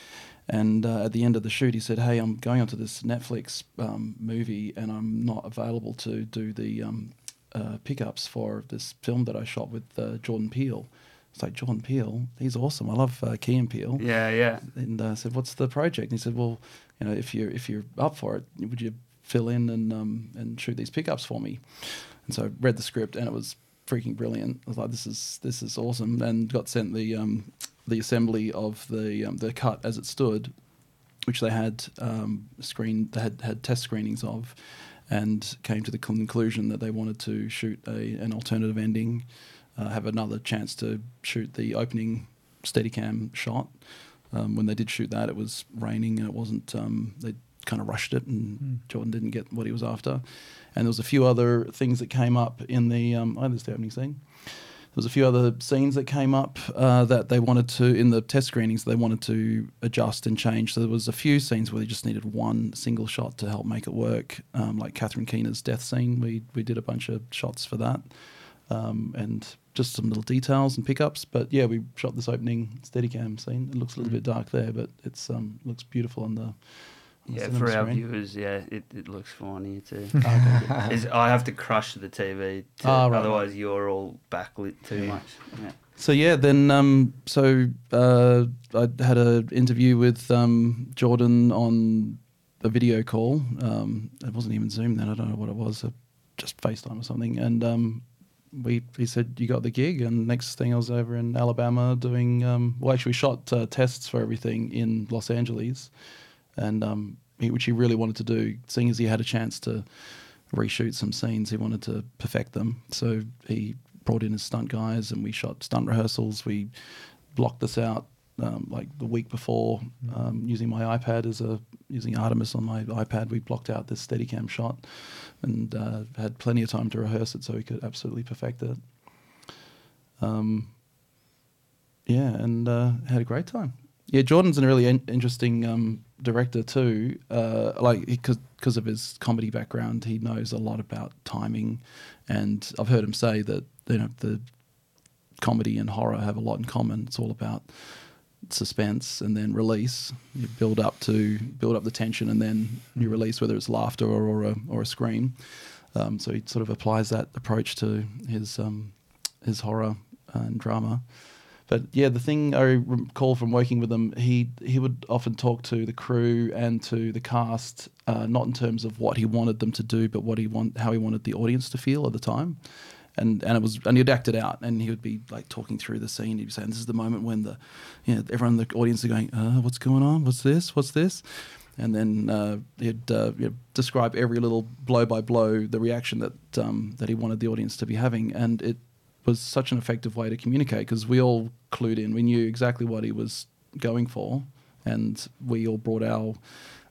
Speaker 1: And uh, at the end of the shoot, he said, Hey, I'm going onto this Netflix um, movie and I'm not available to do the um, uh, pickups for this film that I shot with uh, Jordan Peele. It's like, John Peele, he's awesome. I love uh, Key and Peele
Speaker 2: yeah, yeah.
Speaker 1: and uh, said, "What's the project?" And he said, "Well, you know, if you're if you're up for it, would you fill in and um, and shoot these pickups for me?" And so I read the script, and it was freaking brilliant. I was like, "This is this is awesome!" And got sent the um, the assembly of the um, the cut as it stood, which they had um, screen they had had test screenings of, and came to the conclusion that they wanted to shoot a an alternative ending, uh, have another chance to shoot the opening Steadicam shot. Um, when they did shoot that, it was raining and it wasn't. Um, they kind of rushed it, and Jordan didn't get what he was after. And there was a few other things that came up in the. Um, oh, there's the opening scene. There was a few other scenes that came up uh, that they wanted to in the test screenings. They wanted to adjust and change. So there was a few scenes where they just needed one single shot to help make it work. Um, like Catherine Keener's death scene, we we did a bunch of shots for that, um, and just some little details and pickups. But yeah, we shot this opening Steadicam scene. It looks a little bit dark there, but it's um looks beautiful on the. On
Speaker 2: Yeah, for our viewers, yeah, it, it looks fine here too.
Speaker 1: Okay.
Speaker 2: Is I have to crush the TV, to,
Speaker 1: Ah, right,
Speaker 2: otherwise you're all backlit too much. Yeah.
Speaker 1: So yeah, then um, so uh, I had an interview with um, Jordan on a video call. Um, it wasn't even Zoom then. I don't know what it was, uh, just FaceTime or something. And um, we he said you got the gig. And next thing I was over in Alabama doing. Um, well, actually, we shot uh, tests for everything in Los Angeles, and um, he, which he really wanted to do, seeing as he had a chance to reshoot some scenes. He wanted to perfect them, so he brought in his stunt guys, and we shot stunt rehearsals. We blocked this out um, like the week before um, using my iPad as a using Artemis on my iPad. We blocked out this Steadicam shot, and uh, had plenty of time to rehearse it, so we could absolutely perfect it. Um, yeah, and uh, had a great time. Yeah, Jordan's a really in- interesting um, director too. Uh, like because because of his comedy background, he knows a lot about timing, and I've heard him say that you know the comedy and horror have a lot in common. It's all about suspense and then release. You build up to build up the tension, and then you release, whether it's laughter or, or a or a scream. Um, so he sort of applies that approach to his um, his horror and drama. But yeah, the thing I recall from working with him, he he would often talk to the crew and to the cast, uh, not in terms of what he wanted them to do, but what he want how he wanted the audience to feel at the time. And and it was and he'd act it out, and he would be like talking through the scene. He'd be saying, "This is the moment when the, you know, everyone in the audience are going, uh, what's going on? What's this? What's this?" And then uh, he'd uh, you know, describe every little blow by blow the reaction that um, that he wanted the audience to be having, and it was such an effective way to communicate because we all clued in. We knew exactly what he was going for, and we all brought our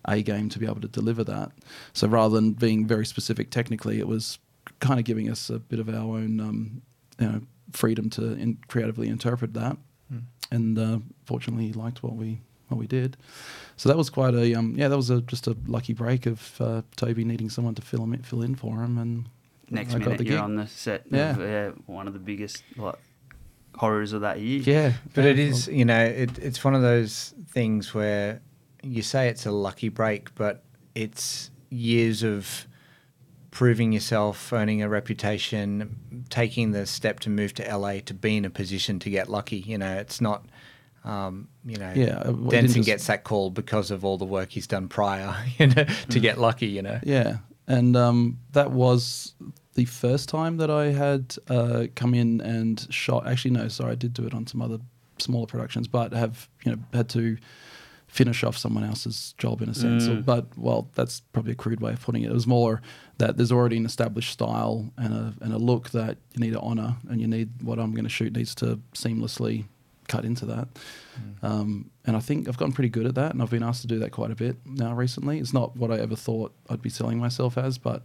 Speaker 1: A game to be able to deliver that. So rather than being very specific technically, it was kind of giving us a bit of our own, um, you know, freedom to in creatively interpret that. And uh, fortunately, he liked what we what we did. So that was quite a um, yeah, that was a just a lucky break of uh, Toby needing someone to fill him fill in for him, and
Speaker 2: Next
Speaker 1: I got
Speaker 2: minute,
Speaker 1: the
Speaker 2: you're
Speaker 1: gig.
Speaker 2: on the set.
Speaker 1: Yeah.
Speaker 2: Of, yeah, one of the biggest like horrors of that year.
Speaker 1: Yeah,
Speaker 3: But
Speaker 1: yeah,
Speaker 3: it is, you know, it, it's one of those things where you say it's a lucky break, but it's years of proving yourself, earning a reputation, taking the step to move to LA to be in a position to get lucky. You know, it's not, um, you know,
Speaker 1: Yeah, uh,
Speaker 3: Denson gets that call because of all the work he's done prior, you know, to
Speaker 1: Mm.
Speaker 3: get lucky. You know,
Speaker 1: Yeah, and um, that was the first time that I had uh, come in and shot. Actually, no, sorry, I did do it on some other smaller productions, but have you know had to finish off someone else's job in a sense. Or-
Speaker 2: Mm.
Speaker 1: but well, that's probably a crude way of putting it. It was more that there's already an established style and a and a look that you need to honor, and you need what I'm going to shoot needs to seamlessly cut into that. Um, and I think I've gotten pretty good at that, and I've been asked to do that quite a bit now recently. It's not what I ever thought I'd be selling myself as, but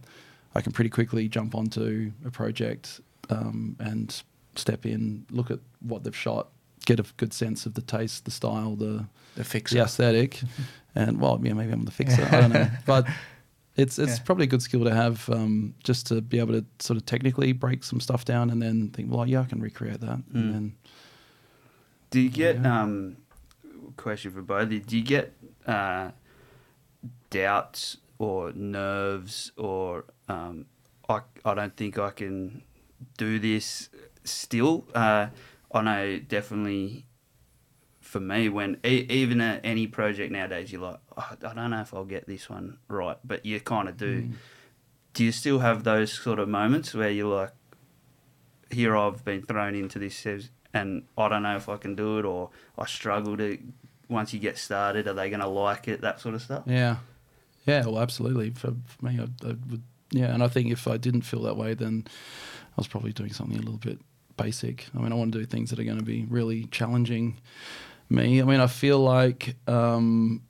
Speaker 1: I can pretty quickly jump onto a project um, and step in, look at what they've shot, get a good sense of the taste, the style, the
Speaker 3: the fixer.
Speaker 1: the aesthetic, and well, yeah, maybe I'm the fixer. I don't know, but it's it's
Speaker 3: Yeah.
Speaker 1: probably a good skill to have, um, just to be able to sort of technically break some stuff down, and then think, well, yeah, I can recreate that,
Speaker 2: Mm.
Speaker 1: and then
Speaker 2: Do you get
Speaker 1: Yeah.
Speaker 2: um question for both of you? Do you get uh, doubts or nerves or um, I I don't think I can do this still? Uh, I know definitely for me when e- even at any project nowadays you're like oh, I don't know if I'll get this one right, but you kind of do.
Speaker 1: Mm.
Speaker 2: Do you still have those sort of moments where you're like, here I've been thrown into this and I don't know if I can do it or I struggle to once you get started are they going to like it that sort of stuff
Speaker 1: Yeah, yeah. Well, absolutely. For, for me, I, I would. Yeah, and I think if I didn't feel that way, then I was probably doing something a little bit basic. I mean, I want to do things that are going to be really challenging me. I mean, I feel like um,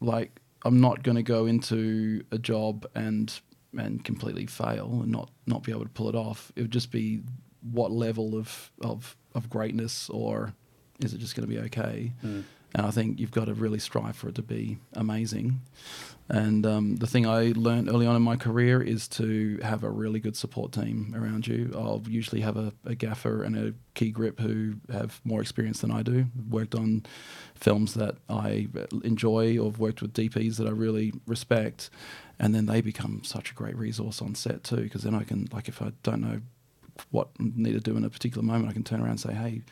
Speaker 1: like I'm not going to go into a job and and completely fail and not not be able to pull it off. It would just be what level of of of greatness or is it just going to be okay?
Speaker 2: Mm.
Speaker 1: And I think you've got to really strive for it to be amazing. And um, the thing I learned early on in my career is to have a really good support team around you. I'll usually have a, a gaffer and a key grip who have more experience than I do. Worked on films that I enjoy or have worked with DPs that I really respect. And then they become such a great resource on set too, because then I can, like, if I don't know what I need to do in a particular moment, I can turn around and say, hey,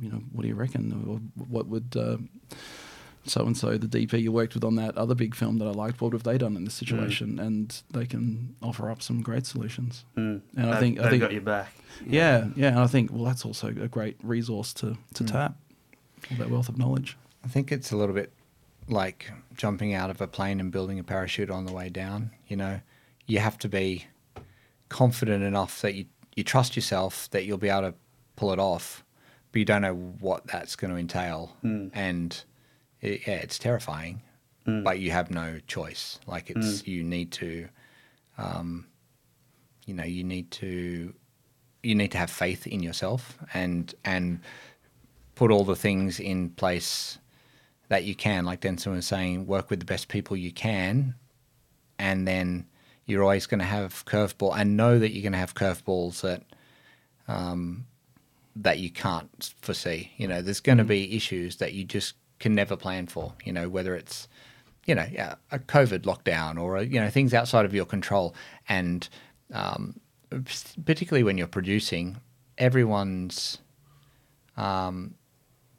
Speaker 1: you know, what do you reckon? Or what would so and so, the DP you worked with on that other big film that I liked, what have they done in this situation? And they can offer up some great solutions.
Speaker 2: Mm.
Speaker 1: And I
Speaker 2: They've-
Speaker 1: think- I
Speaker 2: they've
Speaker 1: think-
Speaker 2: got your back
Speaker 1: Yeah, yeah. And I think, well, that's also a great resource to, to
Speaker 3: Mm.
Speaker 1: tap, all that wealth of knowledge.
Speaker 3: I think it's a little bit like jumping out of a plane and building a parachute on the way down. You know, you have to be confident enough that you, you trust yourself that you'll be able to pull it off, but you don't know what that's going to entail.
Speaker 2: Mm.
Speaker 3: And it, yeah, it's terrifying,
Speaker 2: Mm.
Speaker 3: but you have no choice. Like it's, you need to, um, you know, you need to, you need to have faith in yourself and, and put all the things in place that you can, like Denson was saying, work with the best people you can, and then you're always going to have curveball, and know that you're going to have curveballs that um, that you can't foresee. You know, there's going to be issues that you just can never plan for. You know, whether it's you know yeah, a COVID lockdown or you know things outside of your control, and um, particularly when you're producing, everyone's um,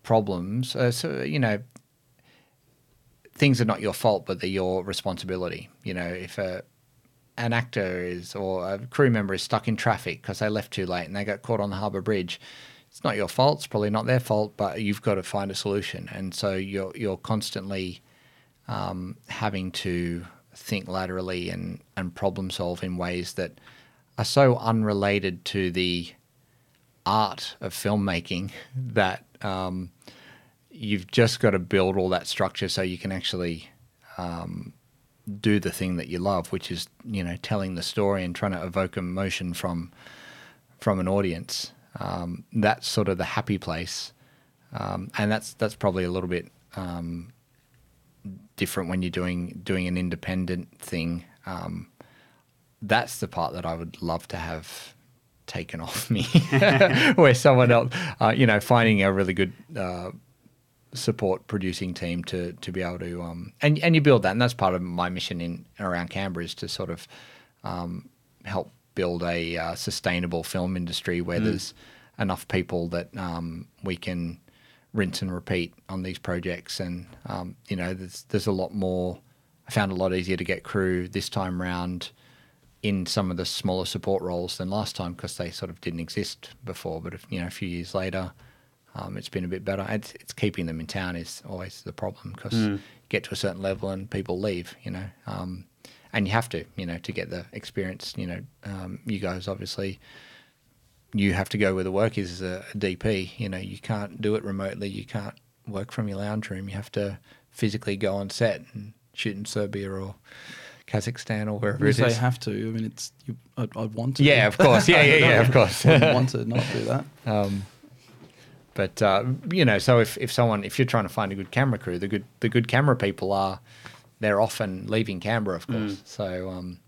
Speaker 3: problems. Uh, so you know, things are not your fault, but they're your responsibility. You know, if a an actor is or a crew member is stuck in traffic because they left too late and they got caught on the harbour bridge, it's not your fault. It's probably not their fault, but you've got to find a solution. And so you're you're constantly um, having to think laterally and and problem solve in ways that are so unrelated to the art of filmmaking that um, you've just got to build all that structure so you can actually um, do the thing that you love, which is you know telling the story and trying to evoke emotion from from an audience. Um, that's sort of the happy place, um, and that's that's probably a little bit um, different when you're doing doing an independent thing. Um, that's the part that I would love to have taken off me, where someone else, uh, you know, finding a really good uh, support producing team to to be able to um, and and you build that, and that's part of my mission in around Canberra is to sort of um, help build a uh, sustainable film industry where there's enough people that um, we can rinse and repeat on these projects, and um, you know, there's there's a lot more. I found a lot easier to get crew this time round in some of the smaller support roles than last time because they sort of didn't exist before. But if, you know, a few years later, um, it's been a bit better. It's, it's keeping them in town is always the problem because you get to a certain level and people leave. You know, um, and you have to, you know, to get the experience. You know, um, you guys obviously. You have to go where the work is as a, a DP. You know, you can't do it remotely. You can't work from your lounge room. You have to physically go on set and shoot in Serbia or Kazakhstan or wherever
Speaker 1: You
Speaker 3: it
Speaker 1: say
Speaker 3: is.
Speaker 1: have to. I mean, it's you, I'd, I'd want to.
Speaker 3: Yeah, of course. Yeah, yeah, yeah, of course.
Speaker 1: Wouldn't want to not do that.
Speaker 3: Um, but uh, you know, so if, if someone if you're trying to find a good camera crew, the good the good camera people are they're often leaving Canberra, of course. So um,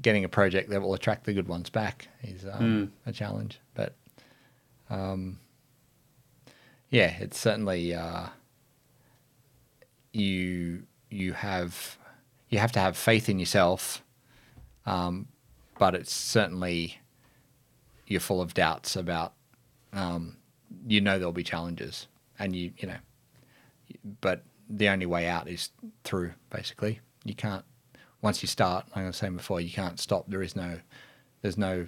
Speaker 3: getting a project that will attract the good ones back is um, a challenge. But um, yeah, it's certainly uh, you you have you have to have faith in yourself, um, but it's certainly you're full of doubts about um, you know there'll be challenges and you you know but the only way out is through basically you can't once you start like i was saying before you can't stop there is no there's no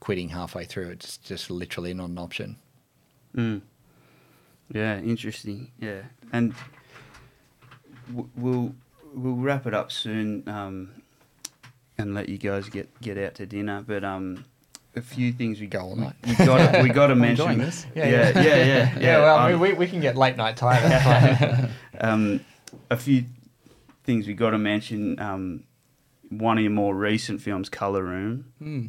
Speaker 3: quitting halfway through it's just literally not an option
Speaker 2: Mm. Yeah, interesting. Yeah, and we'll we'll wrap it up soon, um, and let you guys get get out to dinner. But um, a few things we
Speaker 3: Go all
Speaker 2: we-
Speaker 3: night.
Speaker 2: We got we got to mention
Speaker 1: this.
Speaker 2: Yeah, yeah, yeah, yeah. um,
Speaker 3: we, we can get late night tired
Speaker 2: um, a few things we got to mention. Um, one of your more recent films, Colour Room,
Speaker 1: Hmm.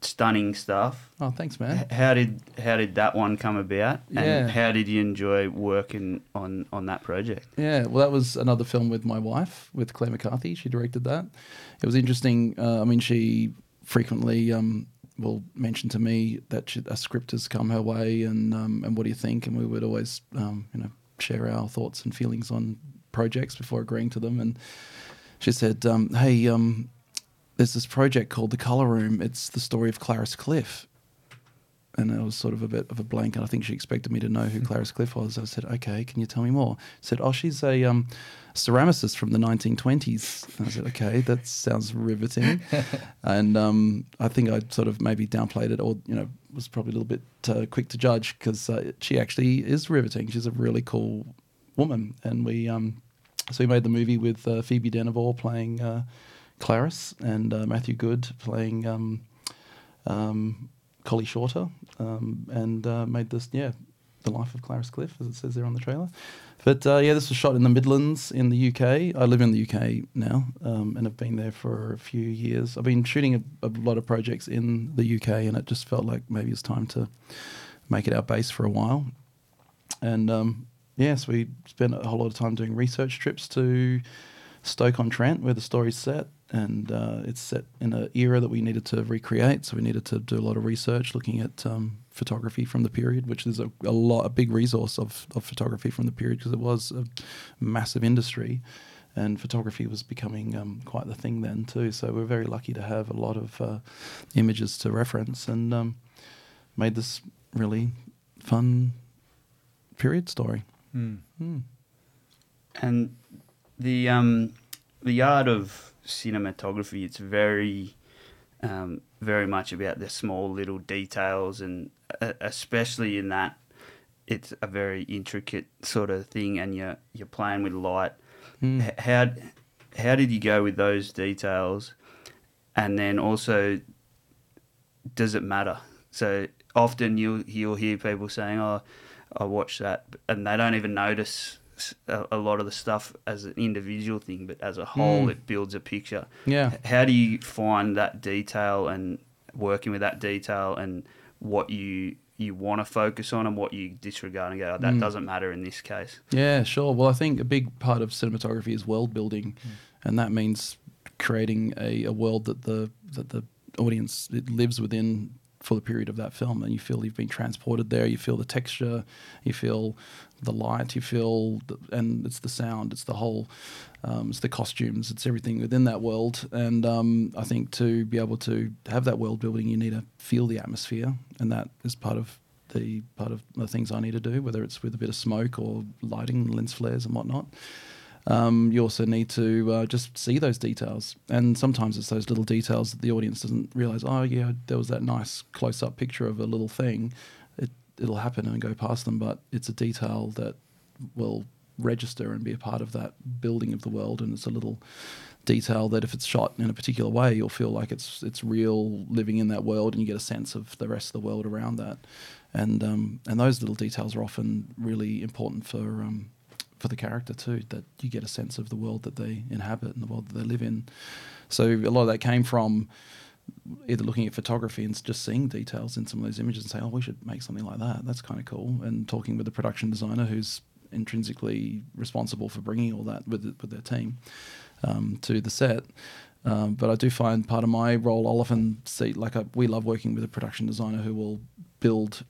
Speaker 2: stunning stuff.
Speaker 1: Oh, thanks, man.
Speaker 2: How did how did that one come about? And
Speaker 1: Yeah.
Speaker 2: how did you enjoy working on on that project?
Speaker 1: Yeah, well, that was another film with my wife, with Claire McCarthy. She directed that. It was interesting. Uh, I mean, she frequently um, will mention to me that a script has come her way, and um, and what do you think? And we would always, um, you know, share our thoughts and feelings on projects before agreeing to them. And she said, um, "Hey, um, there's this project called The Colour Room. It's the story of Clarice Cliff." And it was sort of a bit of a blank. And I think she expected me to know who Clarice Cliff was. I said, "Okay, can you tell me more?" She Said, "Oh, she's a um, ceramicist from the 1920s." And I said, "Okay, that sounds riveting." and um, I think I sort of maybe downplayed it, or you know, was probably a little bit uh, quick to judge because uh, she actually is riveting. She's a really cool woman, and we um, so we made the movie with uh, Phoebe Dynevor playing uh, Clarice and uh, Matthew Goode playing. Colley Shorter, um, and uh, made this, yeah, The Life of Clarice Cliff, as it says there on the trailer. But uh, yeah, this was shot in the Midlands in the UK. I live in the UK now um, and have been there for a few years. I've been shooting a, a lot of projects in the UK, and it just felt like maybe it's time to make it our base for a while. And um, yes, we spent a whole lot of time doing research trips to Stoke on Trent, where the story's set, and uh, it's set in an era that we needed to recreate. So we needed to do a lot of research, looking at um, photography from the period, which is a, a lot, a big resource of, of photography from the period because it was a massive industry, and photography was becoming um, quite the thing then too. So we're very lucky to have a lot of uh, images to reference, and um, made this really fun period story.
Speaker 3: Hmm.
Speaker 2: And the um, the art of cinematography, it's very um, very much about the small little details, and uh, especially in that, it's a very intricate sort of thing, and you're you're playing with light.
Speaker 1: Mm.
Speaker 2: H- How how did you go with those details, and then also, does it matter? So often you'll you'll hear people saying, "Oh, I watched that," and they don't even notice a, a lot of the stuff as an individual thing, but as a whole,
Speaker 1: Mm.
Speaker 2: it builds a picture.
Speaker 1: Yeah.
Speaker 2: How do you find that detail and working with that detail and what you you want to focus on and what you disregard and go, oh, that doesn't matter in this case.
Speaker 1: Yeah, sure. Well, I think a big part of cinematography is world building, and that means creating a, a world that the that the audience lives within for the period of that film, and you feel you've been transported there. You feel the texture, you feel the light, you feel, the, and it's the sound, it's the whole, um, it's the costumes, it's everything within that world. And um, I think to be able to have that world building, you need to feel the atmosphere, and that is part of the part of the things I need to do, whether it's with a bit of smoke or lighting, lens flares, and whatnot. Um, you also need to uh, just see those details, and sometimes it's those little details that the audience doesn't realize. Oh, yeah, there was that nice close-up picture of a little thing. It it'll happen and go past them, but it's a detail that will register and be a part of that building of the world, and it's a little detail that if it's shot in a particular way, you'll feel like it's it's real living in that world, and you get a sense of the rest of the world around that, and um, and those little details are often really important for um, for the character too. That you get a sense of the world that they inhabit and the world that they live in. So a lot of that came from either looking at photography and just seeing details in some of those images and saying, "Oh, we should make something like that. That's kind of cool." And talking with the production designer who's intrinsically responsible for bringing all that with with their team um, to the set. Um, but I do find part of my role, I'll often see, like, we love working with a production designer who will build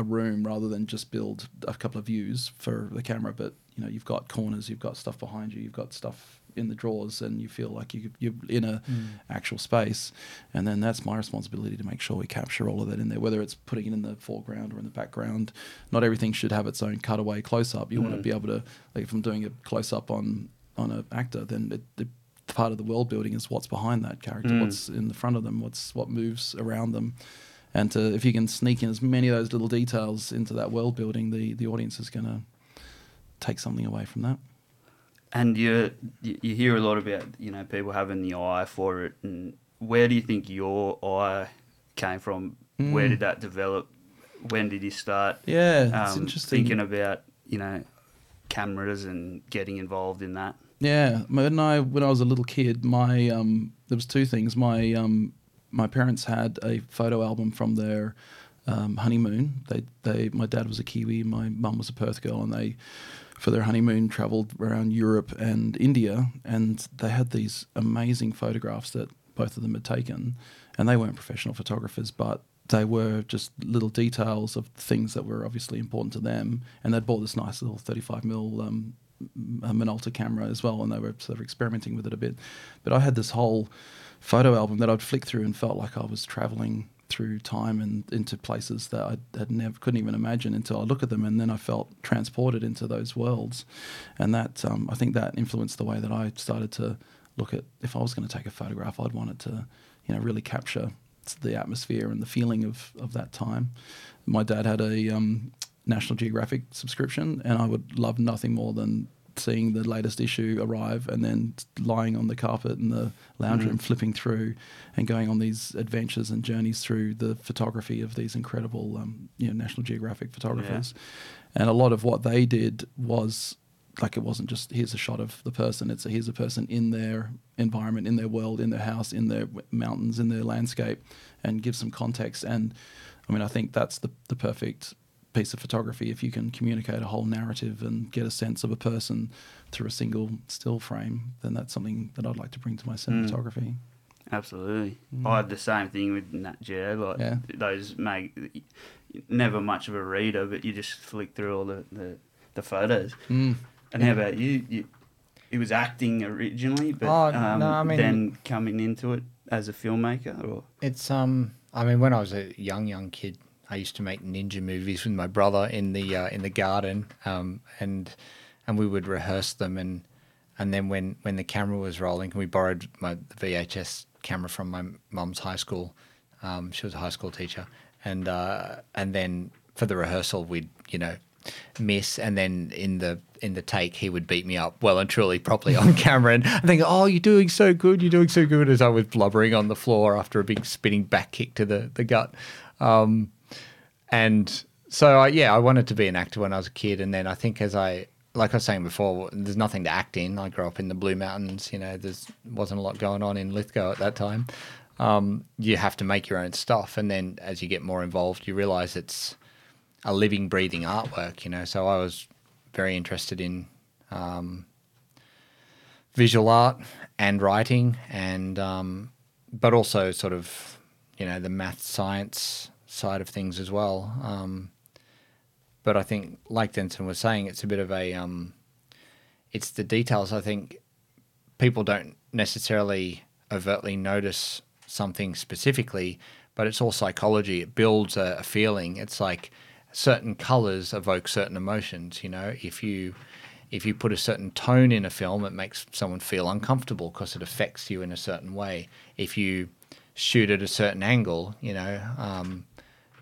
Speaker 1: a room rather than just build a couple of views for the camera. But, you know, you've got corners, you've got stuff behind you, you've got stuff in the drawers, and you feel like you, you're in a mm. actual space. And then that's my responsibility to make sure we capture all of that in there, whether it's putting it in the foreground or in the background. Not everything should have its own cutaway close up. You want to mm. be able to, like, if I'm doing a close up on on an actor, then it, the part of the world building is what's behind that character, mm. what's in the front of them, what's what moves around them, and to, if you can sneak in as many of those little details into that world building, the the audience is going to take something away from that.
Speaker 2: And you you hear a lot about you know people having the eye for it, and where do you think your eye came from? Where did that develop? When did you start?
Speaker 1: Yeah, it's
Speaker 2: um,
Speaker 1: interesting.
Speaker 2: Thinking about you know cameras and getting involved in that.
Speaker 1: Yeah, when I when I was a little kid, my um, there was two things. My um, my parents had a photo album from their um, honeymoon. They they my dad was a Kiwi, my mum was a Perth girl, and they for their honeymoon travelled around Europe and India, and they had these amazing photographs that both of them had taken, and they weren't professional photographers, but they were just little details of things that were obviously important to them, and they'd bought this nice little 35 mil um, Minolta camera as well, and they were sort of experimenting with it a bit. But I had this whole photo album that I'd flick through and felt like I was traveling through time and into places that I had never couldn't even imagine until I look at them, and then I felt transported into those worlds, and that um, I think that influenced the way that I started to look at if I was going to take a photograph, I'd want it to, you know, really capture the atmosphere and the feeling of, of that time. My dad had a um, National Geographic subscription, and I would love nothing more than seeing the latest issue arrive and then lying on the carpet in the lounge room, flipping through and going on these adventures and journeys through the photography of these incredible, um, you know, National Geographic photographers. And a lot of what they did was like it wasn't just here's a shot of the person it's a, here's a person in their environment in their world in their house in their mountains in their landscape and give some context. And i mean i think that's the, the perfect piece of photography if you can communicate a whole narrative and get a sense of a person through a single still frame then that's something that i'd like to bring to my cinematography
Speaker 2: Absolutely. I had the same thing with Nat Geo. Like
Speaker 1: Yeah.
Speaker 2: those make never much of a reader, but you just flick through all the, the, the photos.
Speaker 1: Mm.
Speaker 2: And how about you? you? It was acting originally, but
Speaker 3: Oh,
Speaker 2: um,
Speaker 3: no, I mean-
Speaker 2: then coming into it as a filmmaker, or
Speaker 3: It's um. I mean, when I was a young young kid, I used to make ninja movies with my brother in the uh, in the garden, um, and and we would rehearse them, and and then when when the camera was rolling, we borrowed my VHS camera from my mum's high school. Um, she was a high school teacher, and uh, and then for the rehearsal, we'd you know miss, and then in the in the take, he would beat me up well and truly properly on camera, and I think, oh, you're doing so good, you're doing so good, as I was blubbering on the floor after a big spinning back kick to the the gut, um, and so I, yeah, I wanted to be an actor when I was a kid, and then I think as I like I was saying before, there's nothing to act in. I grew up in the Blue Mountains. You know, there's wasn't a lot going on in Lithgow at that time. um, you have to make your own stuff, and then as you get more involved, you realize it's a living, breathing artwork. You know, so I was very interested in um, visual art and writing, and um, but also sort of you know the math science side of things as well. Um, but I think, like Denson was saying, it's a bit of a um, it's the details. I think people don't necessarily overtly notice something specifically, but it's all psychology. It builds a, a feeling. It's like certain colors evoke certain emotions. You know, if you if you put a certain tone in a film, it makes someone feel uncomfortable because it affects you in a certain way. If you shoot at a certain angle, you know, um,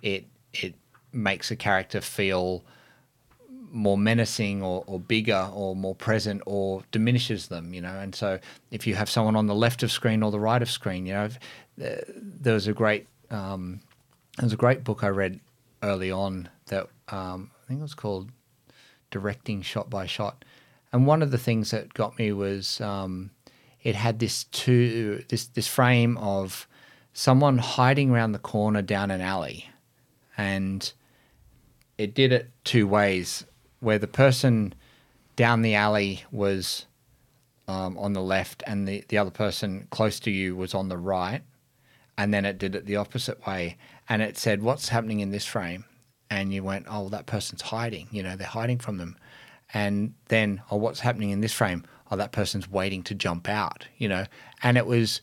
Speaker 3: it it makes a character feel more menacing or, or bigger or more present or diminishes them, you know. And so if you have someone on the left of screen or the right of screen, you know, uh, there was a great um, there was a great book I read early on that um, I think it was called Directing Shot by Shot, and one of the things that got me was um, it had this two this this frame of someone hiding around the corner down an alley, and it did it two ways, where the person down the alley was um, on the left and the, the other person close to you was on the right. And then it did it the opposite way. And it said, What's happening in this frame? And you went, Oh, that person's hiding. You know, they're hiding from them. And then, Oh, what's happening in this frame? Oh, that person's waiting to jump out, you know. And it was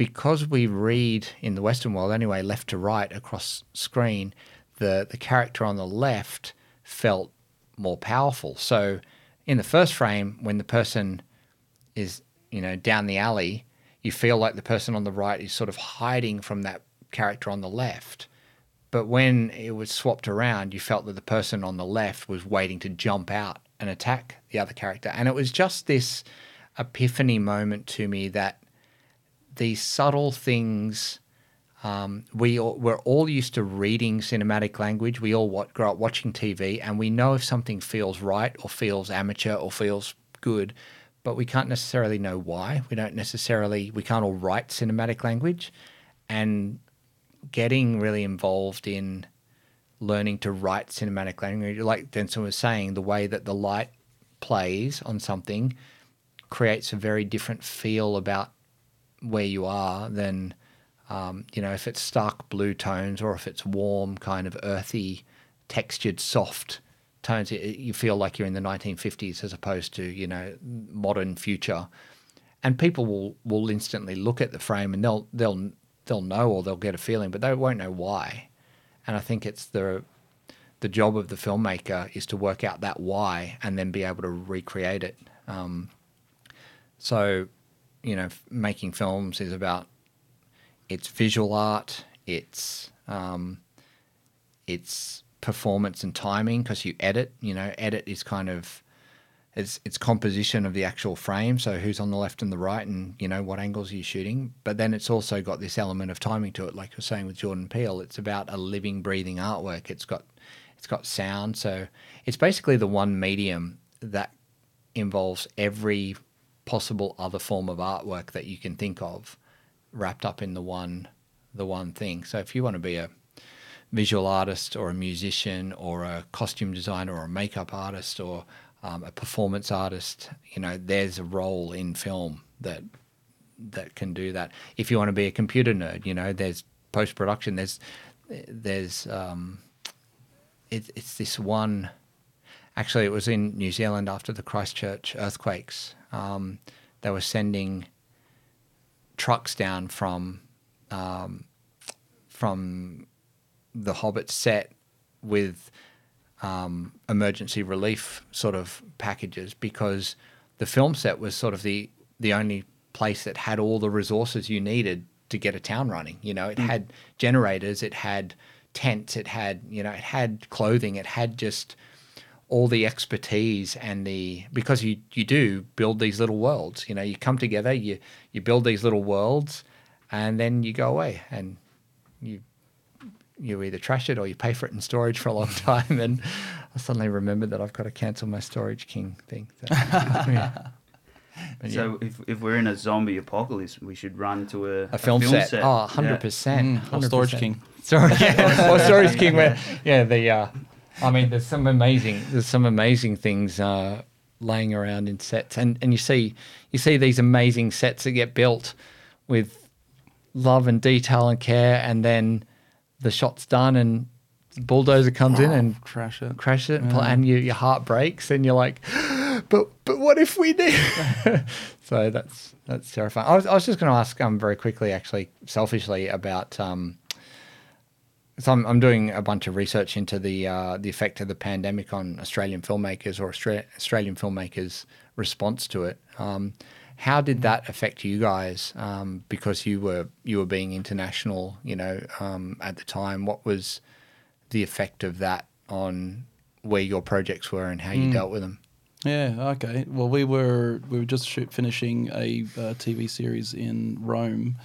Speaker 3: because we read in the Western world anyway, left to right across screen, the, the character on the left felt more powerful. So in the first frame, when the person is, you know, down the alley, you feel like the person on the right is sort of hiding from that character on the left. But when it was swapped around, you felt that the person on the left was waiting to jump out and attack the other character. And it was just this epiphany moment to me that these subtle things um, we all, we're all used to reading cinematic language. We all grow up watching TV, and we know if something feels right or feels amateur or feels good, but we can't necessarily know why. We don't necessarily we can't all write cinematic language, and getting really involved in learning to write cinematic language, like Denson was saying, the way that the light plays on something creates a very different feel about where you are then um, you know, if it's stark blue tones or if it's warm, kind of earthy, textured, soft tones, it, you feel like you're in the 1950s as opposed to, you know, modern future. And people will, will instantly look at the frame and they'll they'll they'll know or they'll get a feeling, but they won't know why. And I think it's the the job of the filmmaker is to work out that why and then be able to recreate it. Um, so, you know, making films is about it's visual art, it's um, it's performance and timing because you edit. You know, edit is kind of it's it's composition of the actual frame. So who's on the left and the right, and you know what angles are you shooting. But then it's also got this element of timing to it, like you're saying with Jordan Peele. It's about a living, breathing artwork. It's got it's got sound. So it's basically the one medium that involves every possible other form of artwork that you can think of wrapped up in the one the one thing. So if you want to be a visual artist or a musician or a costume designer or a makeup artist or um, a performance artist, you know, there's a role in film that that can do that. If you want to be a computer nerd, you know, there's post production. There's there's um, it, it's this one. Actually, it was in New Zealand after the Christchurch earthquakes. Um, they were sending trucks down from um, from the Hobbit set with um, emergency relief sort of packages because the film set was sort of the the only place that had all the resources you needed to get a town running. You know, it mm. had generators, it had tents, it had you know, it had clothing, it had just all the expertise and the because you you do build these little worlds. You know, you come together, you you build these little worlds, and then you go away and you you either trash it or you pay for it in storage for a long time. And I suddenly remembered that I've got to cancel my Storage King thing. So, yeah. But
Speaker 2: So if, if we're in a zombie apocalypse, we should run to a,
Speaker 3: a film, set. Oh,
Speaker 2: Yeah.
Speaker 3: 100%.
Speaker 1: Mm, or Storage King.
Speaker 3: Sorry, yeah. or Storage King. Where, yeah, the. Uh, I mean, there's some amazing. There's some amazing things uh, laying around in sets, and and you see you see these amazing sets that get built with love and detail and care, and then the shot's done, and the bulldozer comes in and
Speaker 1: Trash it.
Speaker 3: crashes it, and, pl- and you, your heart breaks, and you're like, but but what if we did? so that's that's terrifying. I was, I was just going to ask um very quickly, actually, selfishly about um. So I'm, I'm doing a bunch of research into the uh, the effect of the pandemic on Australian filmmakers or Austra- Australian filmmakers' response to it. Um, how did that affect you guys? Um, because you were you were being international, you know, um, at the time. What was the effect of that on where your projects were and how you dealt with them?
Speaker 1: Yeah. Okay. Well, we were we were just shoot, finishing a uh, TV series in Rome,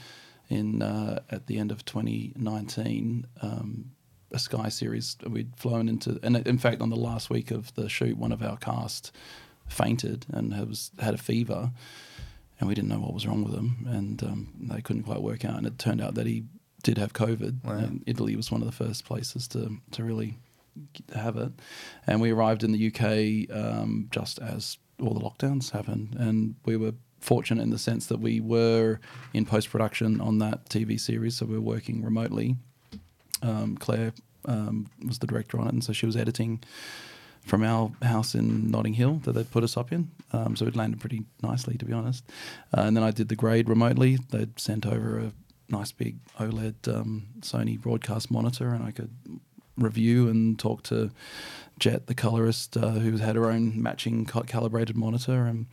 Speaker 1: in uh, at the end of 2019. Um, a Sky series. We'd flown into, and in fact, on the last week of the shoot, one of our cast fainted and was had a fever, and we didn't know what was wrong with him, and um, they couldn't quite work out. And it turned out that he did have COVID.
Speaker 3: Wow.
Speaker 1: And Italy was one of the first places to to really have it. And we arrived in the UK um, just as all the lockdowns happened, and we were fortunate in the sense that we were in post production on that TV series, so we were working remotely. Um, Claire um, was the director on it, and so she was editing from our house in Notting Hill that they'd put us up in. Um, so it landed pretty nicely, to be honest. Uh, and then I did the grade remotely. They'd sent over a nice big OLED um, Sony broadcast monitor, and I could review and talk to Jet, the colorist, uh, who had her own matching calibrated monitor, and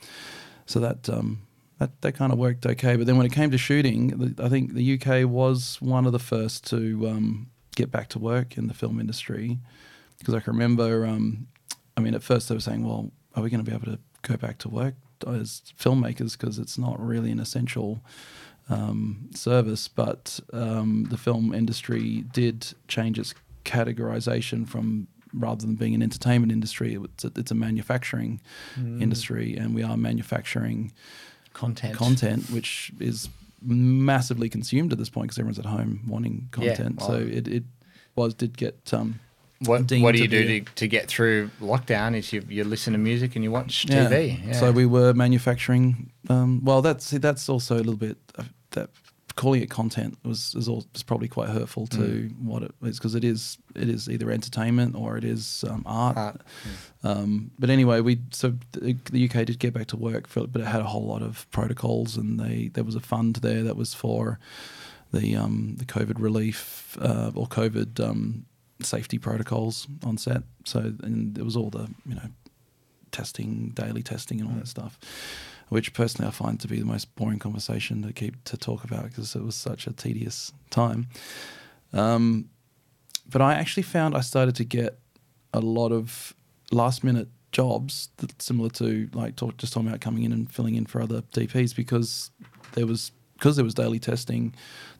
Speaker 1: so that um, that that kind of worked okay. But then when it came to shooting, I think the UK was one of the first to um, get back to work in the film industry because I can remember. Um, I mean, at first they were saying, "Well, are we going to be able to go back to work as filmmakers because it's not really an essential um, service?" But um, the film industry did change its categorization from rather than being an entertainment industry, it's a, it's a manufacturing industry, and we are manufacturing
Speaker 3: Content.
Speaker 1: content, which is massively consumed at this point because everyone's at home wanting
Speaker 3: Yeah,
Speaker 1: content.
Speaker 3: well-
Speaker 1: so it, it was did get um,
Speaker 3: What, what do you do to, to get through lockdown? Is you, you listen to music and you watch TV. Yeah.
Speaker 1: So we were manufacturing. Um, well, that's that's also a little bit uh, that calling it content was is, all, is probably quite hurtful to
Speaker 3: Mm.
Speaker 1: what it is because it is it is either entertainment or it is um, art.
Speaker 3: Art,
Speaker 1: Um, but anyway, we so the, the UK did get back to work, for, but it had a whole lot of protocols, and they there was a fund there that was for the um, the COVID relief uh, or COVID um, safety protocols on set. So and it was all the you know testing, daily testing, and all that stuff. Which personally I find to be the most boring conversation to keep to talk about because it was such a tedious time. Um, but I actually found I started to get a lot of last minute jobs similar to like talk, just talking about coming in and filling in for other DPs because there was because there was daily testing.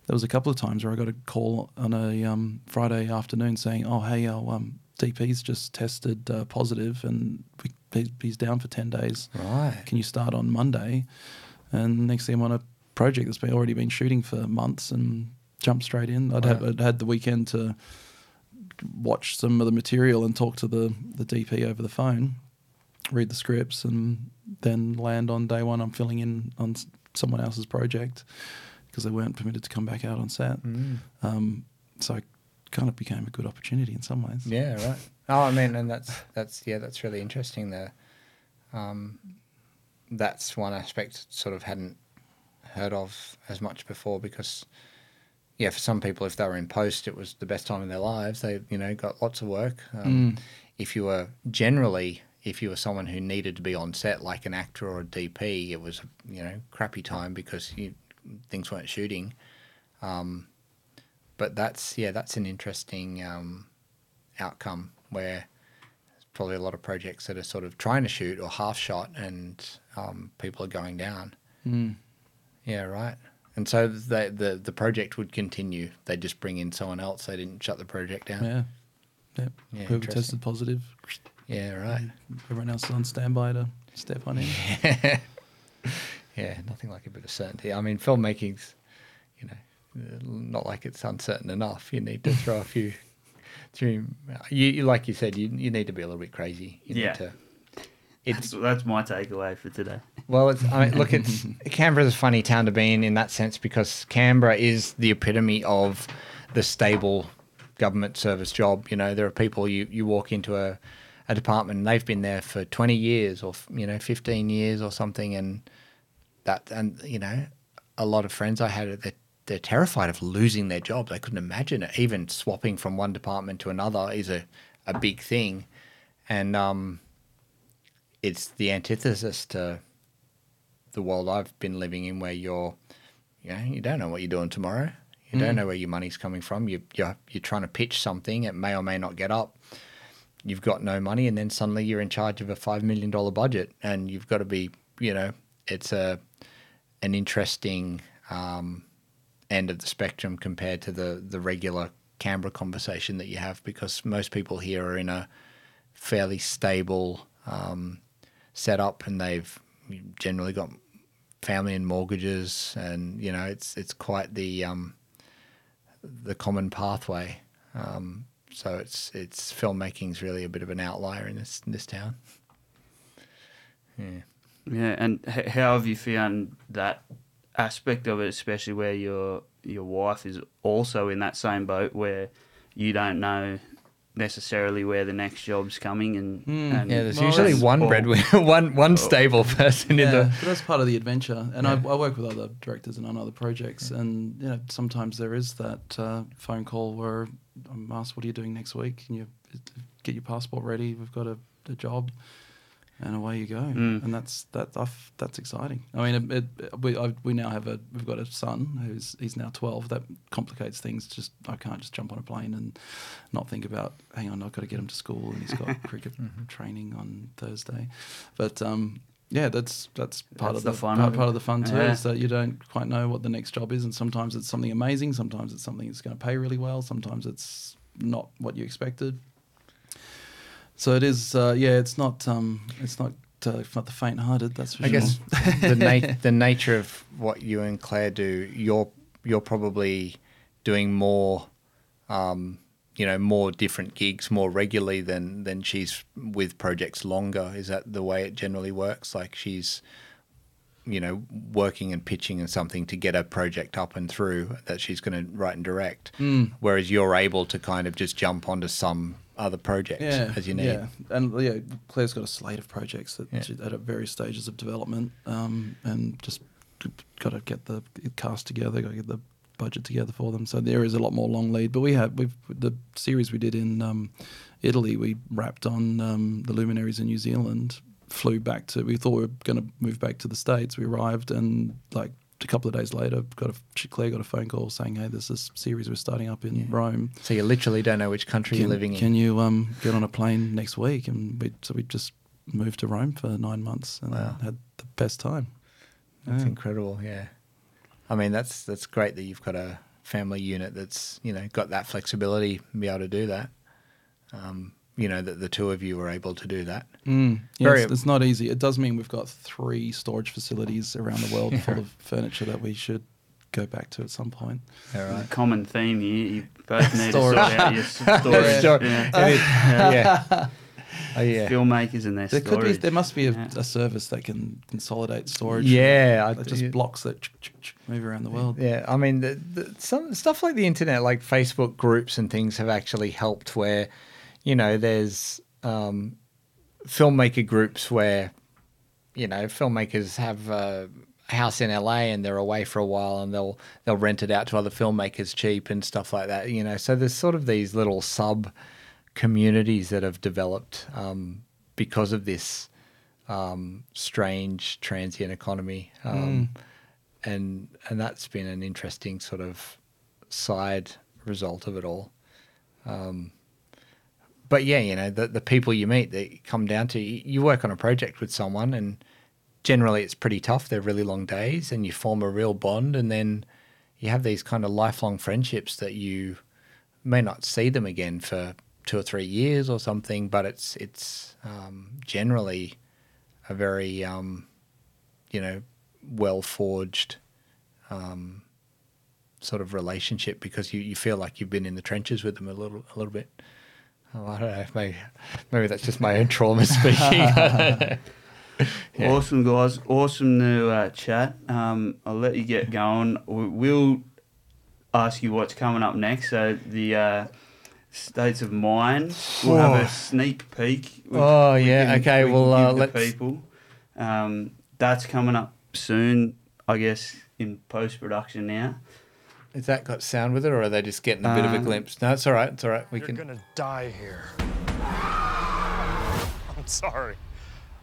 Speaker 1: There was a couple of times where I got a call on a um, Friday afternoon saying, "Oh, hey, our um, DP's just tested uh, positive and we, he- he's down for ten days.
Speaker 3: right.
Speaker 1: Can you start on Monday?" And next thing I'm on a project that's been already been shooting for months and jump straight in. I'd, have,
Speaker 3: Wow.
Speaker 1: I'd had the weekend to watch some of the material and talk to the, the DP over the phone, read the scripts, and then land on day one. I'm filling in on someone else's project because they weren't permitted to come back out on set.
Speaker 3: Mm.
Speaker 1: Um, so it kind of became a good opportunity in some ways.
Speaker 3: Yeah, right. Oh, I mean, and that's that's yeah, that's really interesting. There, um, that's one aspect sort of hadn't heard of as much before because, yeah, for some people, if they were in post, it was the best time in their lives. They, you know, got lots of work. Um, If you were generally, if you were someone who needed to be on set, like an actor or a DP, it was you know crappy time because you, things weren't shooting. Um, but that's yeah, that's an interesting. Um, outcome where there's probably a lot of projects that are sort of trying to shoot or half shot and um, people are going down.
Speaker 1: Mm.
Speaker 3: Yeah, right. And so the, the the project would continue. They just bring in someone else. They didn't shut the project down.
Speaker 1: Yeah. Yeah.
Speaker 3: Yeah,
Speaker 1: Whoever tested positive,
Speaker 3: Yeah, right.
Speaker 1: everyone else is on standby to step on in.
Speaker 3: yeah, nothing like a bit of certainty. I mean, filmmaking's, you know, not like it's uncertain enough. You need to throw a few. Through, you, you like you said, you you need to be a little bit crazy. You
Speaker 2: Yeah.
Speaker 3: Need to,
Speaker 2: That's, that's my takeaway for today.
Speaker 3: Well, it's, I mean, look, it's Canberra's a funny town to be in in that sense because Canberra is the epitome of the stable government service job. You know, there are people you, you walk into a, a department and they've been there for 20 years or, you know, 15 years or something. And that, and, you know, a lot of friends I had, they're, they're terrified of losing their job. They couldn't imagine it. Even swapping from one department to another is a, a big thing. And, um, it's the antithesis to the world I've been living in, where you're, you know, you don't know what you're doing tomorrow. You don't know where your money's coming from. You, you're you're trying to pitch something. It may or may not get up. You've got no money, and then suddenly you're in charge of a five million dollar budget, and you've got to be, you know, it's a an interesting um, end of the spectrum compared to the the regular Canberra conversation that you have, because most people here are in a fairly stable um, setup, and they've generally got family and mortgages, and you know it's it's quite the um, the common pathway. Um, so it's it's filmmaking's really a bit of an outlier in this in this town. Yeah.
Speaker 2: Yeah, and how have you found that aspect of it, especially where your your wife is also in that same boat where you don't know necessarily where the next job's coming, and,
Speaker 1: Hmm.
Speaker 2: and
Speaker 3: Yeah, there's
Speaker 1: Well,
Speaker 3: usually one
Speaker 2: or-
Speaker 3: breadwinner, one one stable person in
Speaker 1: yeah,
Speaker 3: the.
Speaker 1: but that's part of the adventure. And I,
Speaker 3: Yeah.
Speaker 1: I work with other directors and on other projects, and you know sometimes there is that uh, phone call where I'm asked, "What are you doing next week?" And you get your passport ready. We've got a, a job, and away you go.
Speaker 2: Mm.
Speaker 1: And that's that. I've, that's exciting. I mean, it, it, we I, we now have a we've got a son who's he's now twelve. That complicates things. Just I can't just jump on a plane and not think about. Hang on, I've got to get him to school, and he's got cricket training on Thursday. But um, yeah, that's that's part
Speaker 2: That's
Speaker 1: of the,
Speaker 2: the fun
Speaker 1: part,
Speaker 2: of
Speaker 1: part of the fun too.
Speaker 2: Yeah.
Speaker 1: Is that you don't quite know what the next job is, and sometimes it's something amazing. Sometimes it's something that's going to pay really well. Sometimes it's not what you expected. So it is. Uh, yeah, it's not. Um, it's not. Uh, it's not the faint-hearted. That's for sure.
Speaker 3: I
Speaker 1: sure.
Speaker 3: guess the na- the nature of what you and Claire do, you're you're probably doing more, um, you know, more different gigs more regularly than than she's with projects longer. Is that the way it generally works? Like she's, you know, working and pitching and something to get a project up and through that she's going to write and direct,
Speaker 1: Mm.
Speaker 3: whereas you're able to kind of just jump onto some other projects
Speaker 1: yeah,
Speaker 3: as you need.
Speaker 1: Yeah, and yeah, Claire's got a slate of projects that
Speaker 3: Yeah.
Speaker 1: she, at various stages of development, um, and just got to get the cast together, got to get the budget together for them. So there is a lot more long lead. But we have we've the series we did in um, Italy. We wrapped on um, the luminaries in New Zealand. Flew back to. We thought we were going to move back to the states. We arrived and like a couple of days later, got a Claire got a phone call saying, "Hey, there's this series we're starting up in
Speaker 3: Yeah.
Speaker 1: Rome."
Speaker 3: So you literally don't know which country
Speaker 1: can,
Speaker 3: you're living in.
Speaker 1: Can you um, get on a plane next week? And we, so we just moved to Rome for nine months and
Speaker 3: Wow.
Speaker 1: had the best time.
Speaker 3: That's
Speaker 1: Yeah.
Speaker 3: incredible. Yeah, I mean that's that's great that you've got a family unit that's you know got that flexibility and be able to do that. Um, you know that the two of you were able to do that.
Speaker 1: Mm. Yeah,
Speaker 3: Very-
Speaker 1: it's, it's not easy. It does mean we've got three storage facilities around the world full of furniture that we should go back to at some point.
Speaker 3: All
Speaker 2: There's a common theme here. You both need
Speaker 1: Storage.
Speaker 2: to sort out your storage.
Speaker 3: Sure.
Speaker 2: yeah.
Speaker 3: It is- yeah. Oh yeah.
Speaker 2: Filmmakers and their
Speaker 1: There could be, there must be a,
Speaker 2: Yeah.
Speaker 1: a service that can consolidate storage.
Speaker 3: Yeah, I-
Speaker 1: That just
Speaker 3: yeah.
Speaker 1: blocks that ch- ch- ch- move around the world.
Speaker 3: Yeah, I mean, the, the, some stuff like the internet, like Facebook groups and things, have actually helped. Where, you know, there's um, filmmaker groups where, you know, filmmakers have a house in LA and they're away for a while, and they'll they'll rent it out to other filmmakers cheap and stuff like that. You know, so there's sort of these little sub communities that have developed um, because of this um, strange transient economy. Um, and and that's been an interesting sort of side result of it all. Um, but yeah, you know, the the people you meet, they come down to you you work on a project with someone, and generally it's pretty tough. They're really long days, and you form a real bond, and then you have these kind of lifelong friendships that you may not see them again for two or three years or something, but it's it's um, generally a very um, you know well forged um, sort of relationship because you, you feel like you've been in the trenches with them a little a little bit. Oh, I don't know. Maybe, maybe that's just my own trauma speaking. Yeah.
Speaker 2: Awesome, guys. Awesome to uh, chat. Um, I'll let you get going. We- We'll ask you what's coming up next. So, the uh, States of Mind. We'll have a sneak peek. We-
Speaker 3: Oh,
Speaker 2: we
Speaker 3: yeah. Okay,
Speaker 2: we
Speaker 3: well, uh, let's-
Speaker 2: people. Um, that's coming up soon, I guess, in post production now.
Speaker 3: Has that got sound with it, or are they just getting a bit of a
Speaker 2: Um,
Speaker 3: glimpse? No, it's all right. It's all right. We
Speaker 4: You're
Speaker 3: can.
Speaker 4: gonna die here. I'm sorry.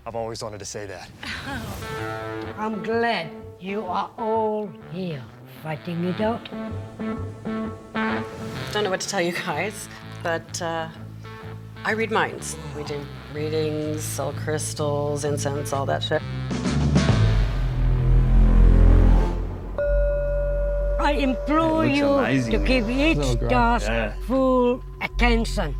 Speaker 4: I've always wanted to say that.
Speaker 5: I'm glad you are all here fighting it out.
Speaker 6: Don't know what to tell you guys, but uh, I read minds. We do readings, sell crystals, incense, all that shit.
Speaker 5: Implore you
Speaker 2: amazing,
Speaker 5: to
Speaker 2: man.
Speaker 5: give each
Speaker 1: Oh,
Speaker 5: task
Speaker 2: Yeah.
Speaker 5: full attention.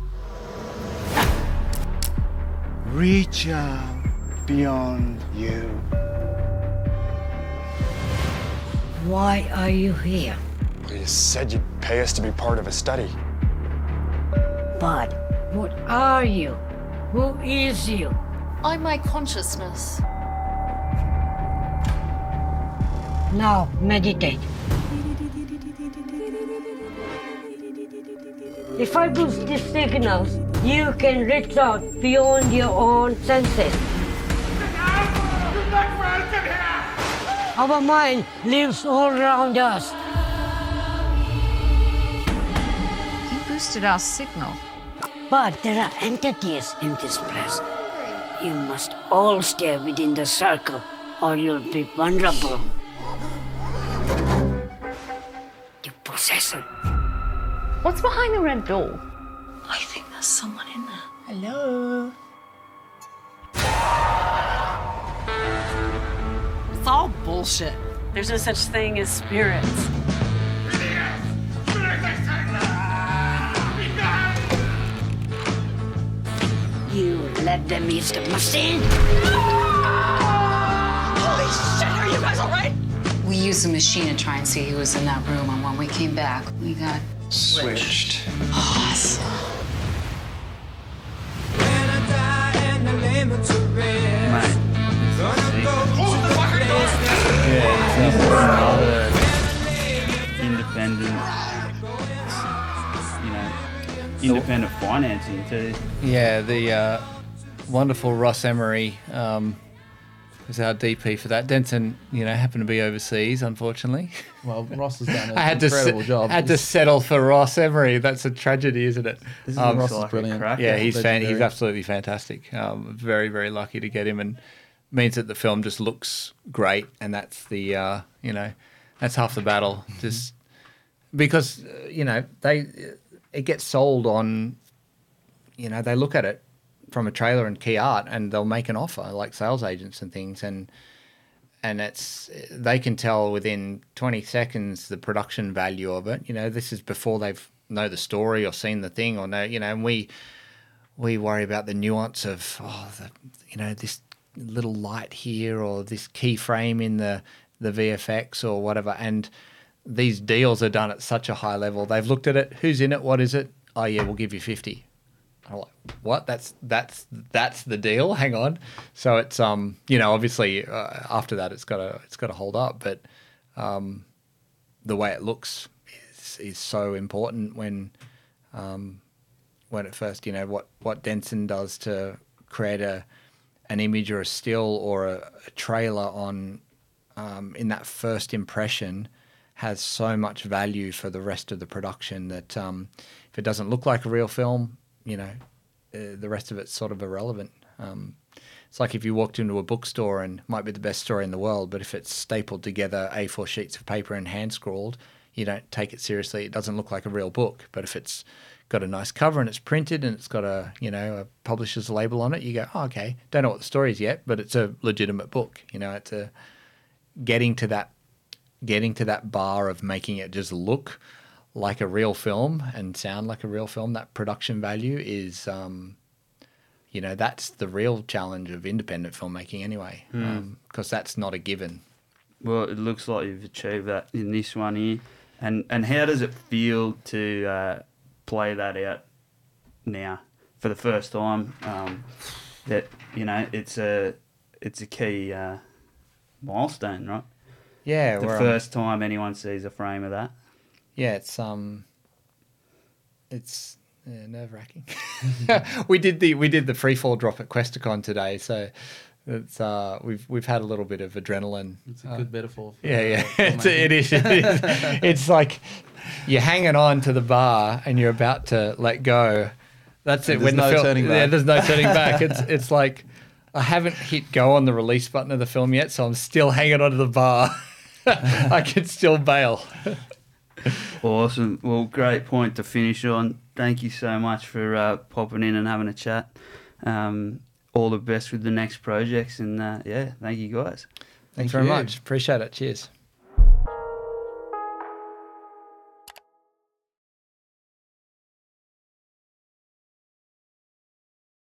Speaker 7: Reach out beyond you.
Speaker 5: Why are you here?
Speaker 4: You said you'd pay us to be part of a study.
Speaker 5: But what are you? Who is you?
Speaker 8: I'm my consciousness.
Speaker 5: Now meditate. If I boost these signals, you can reach out beyond your own senses. Our mind lives all around us.
Speaker 8: You boosted our signal.
Speaker 5: But there are entities in this place. You must all stay within the circle or you'll be vulnerable. To possession.
Speaker 8: What's behind the red door? I think there's someone in there.
Speaker 5: Hello?
Speaker 6: It's all bullshit. There's no such thing as spirits.
Speaker 5: You let them use the machine? Holy shit, are you guys all right?
Speaker 9: We used the machine to try and see who was in that room, and when we came back, we got
Speaker 7: Switched.
Speaker 9: awesome.
Speaker 2: Mate. Independent, you know, independent financing too.
Speaker 3: Yeah, the uh, wonderful Ross Emery um, was our DP for that. Denson, you know, happened to be overseas, unfortunately.
Speaker 1: Well, Ross has done an
Speaker 3: I had to
Speaker 1: incredible
Speaker 3: se-
Speaker 1: job.
Speaker 3: had to settle for Ross Emery. That's a tragedy, isn't it?
Speaker 2: This
Speaker 3: Um,
Speaker 1: Ross is
Speaker 2: like
Speaker 1: brilliant.
Speaker 2: a
Speaker 3: yeah, he's fan- he's absolutely fantastic. Um, very very lucky to get him, and means that the film just looks great, and that's the uh, you know that's half the battle. Just because uh, you know they it gets sold on you know they look at it from a trailer and key art, and they'll make an offer like sales agents and things, and and it's they can tell within 20 seconds the production value of it. You know this is before they've know the story or seen the thing or know you know and we we worry about the nuance of oh the you know this little light here or this keyframe in the the VFX or whatever and these deals are done at such a high level. They've looked at it. Who's in it? What is it? Oh yeah we'll give you 50 I'm like, what? That's that's that's the deal. Hang on. So it's um, you know, obviously uh, after that it's got to it's got to hold up, but um, the way it looks is is so important when um, when at first you know what what Denson does to create a an image or a still or a, a trailer on um, in that first impression has so much value for the rest of the production that um, if it doesn't look like a real film, you know, uh, the rest of it's sort of irrelevant. Um, it's like if you walked into a bookstore and might be the best story in the world, but if it's stapled together A4 sheets of paper and hand scrawled, you don't take it seriously. It doesn't look like a real book. But if it's got a nice cover and it's printed and it's got a you know a publisher's label on it, you go, oh, okay, don't know what the story is yet, but it's a legitimate book. You know, it's a getting to that getting to that bar of making it just look like a real film and sound like a real film. That production value is. Um, you know that's the real challenge of independent filmmaking anyway because that's not a given
Speaker 2: Well, it looks like you've achieved that in this one here. And and how does it feel to uh, play that out now for the first time? Um, that you know, it's a it's a key uh, milestone, right?
Speaker 3: Yeah,
Speaker 2: the
Speaker 3: um,
Speaker 2: first time anyone sees a frame of that.
Speaker 3: Yeah, it's um, it's yeah, nerve wracking. we did the we did the free fall drop at Questacon today, so it's uh we've we've had a little bit of adrenaline.
Speaker 1: It's a
Speaker 3: Uh,
Speaker 1: good metaphor. For,
Speaker 3: yeah, yeah,
Speaker 1: uh,
Speaker 3: it's, it is. It is. it's like you're hanging on to the bar and you're about to let go. That's it. When the
Speaker 1: no
Speaker 3: film,
Speaker 1: turning
Speaker 3: yeah, there's no turning back. It's it's like I haven't hit go on the release button of the film yet, so I'm still hanging onto the bar. I can still bail.
Speaker 2: Awesome. Well, great point to finish on. Thank you so much for uh, popping in and having a chat. Um, all the best with the next projects, and uh, yeah, thank you guys.
Speaker 3: Thanks
Speaker 1: Thank
Speaker 3: very
Speaker 1: you.
Speaker 3: much. Appreciate it. Cheers.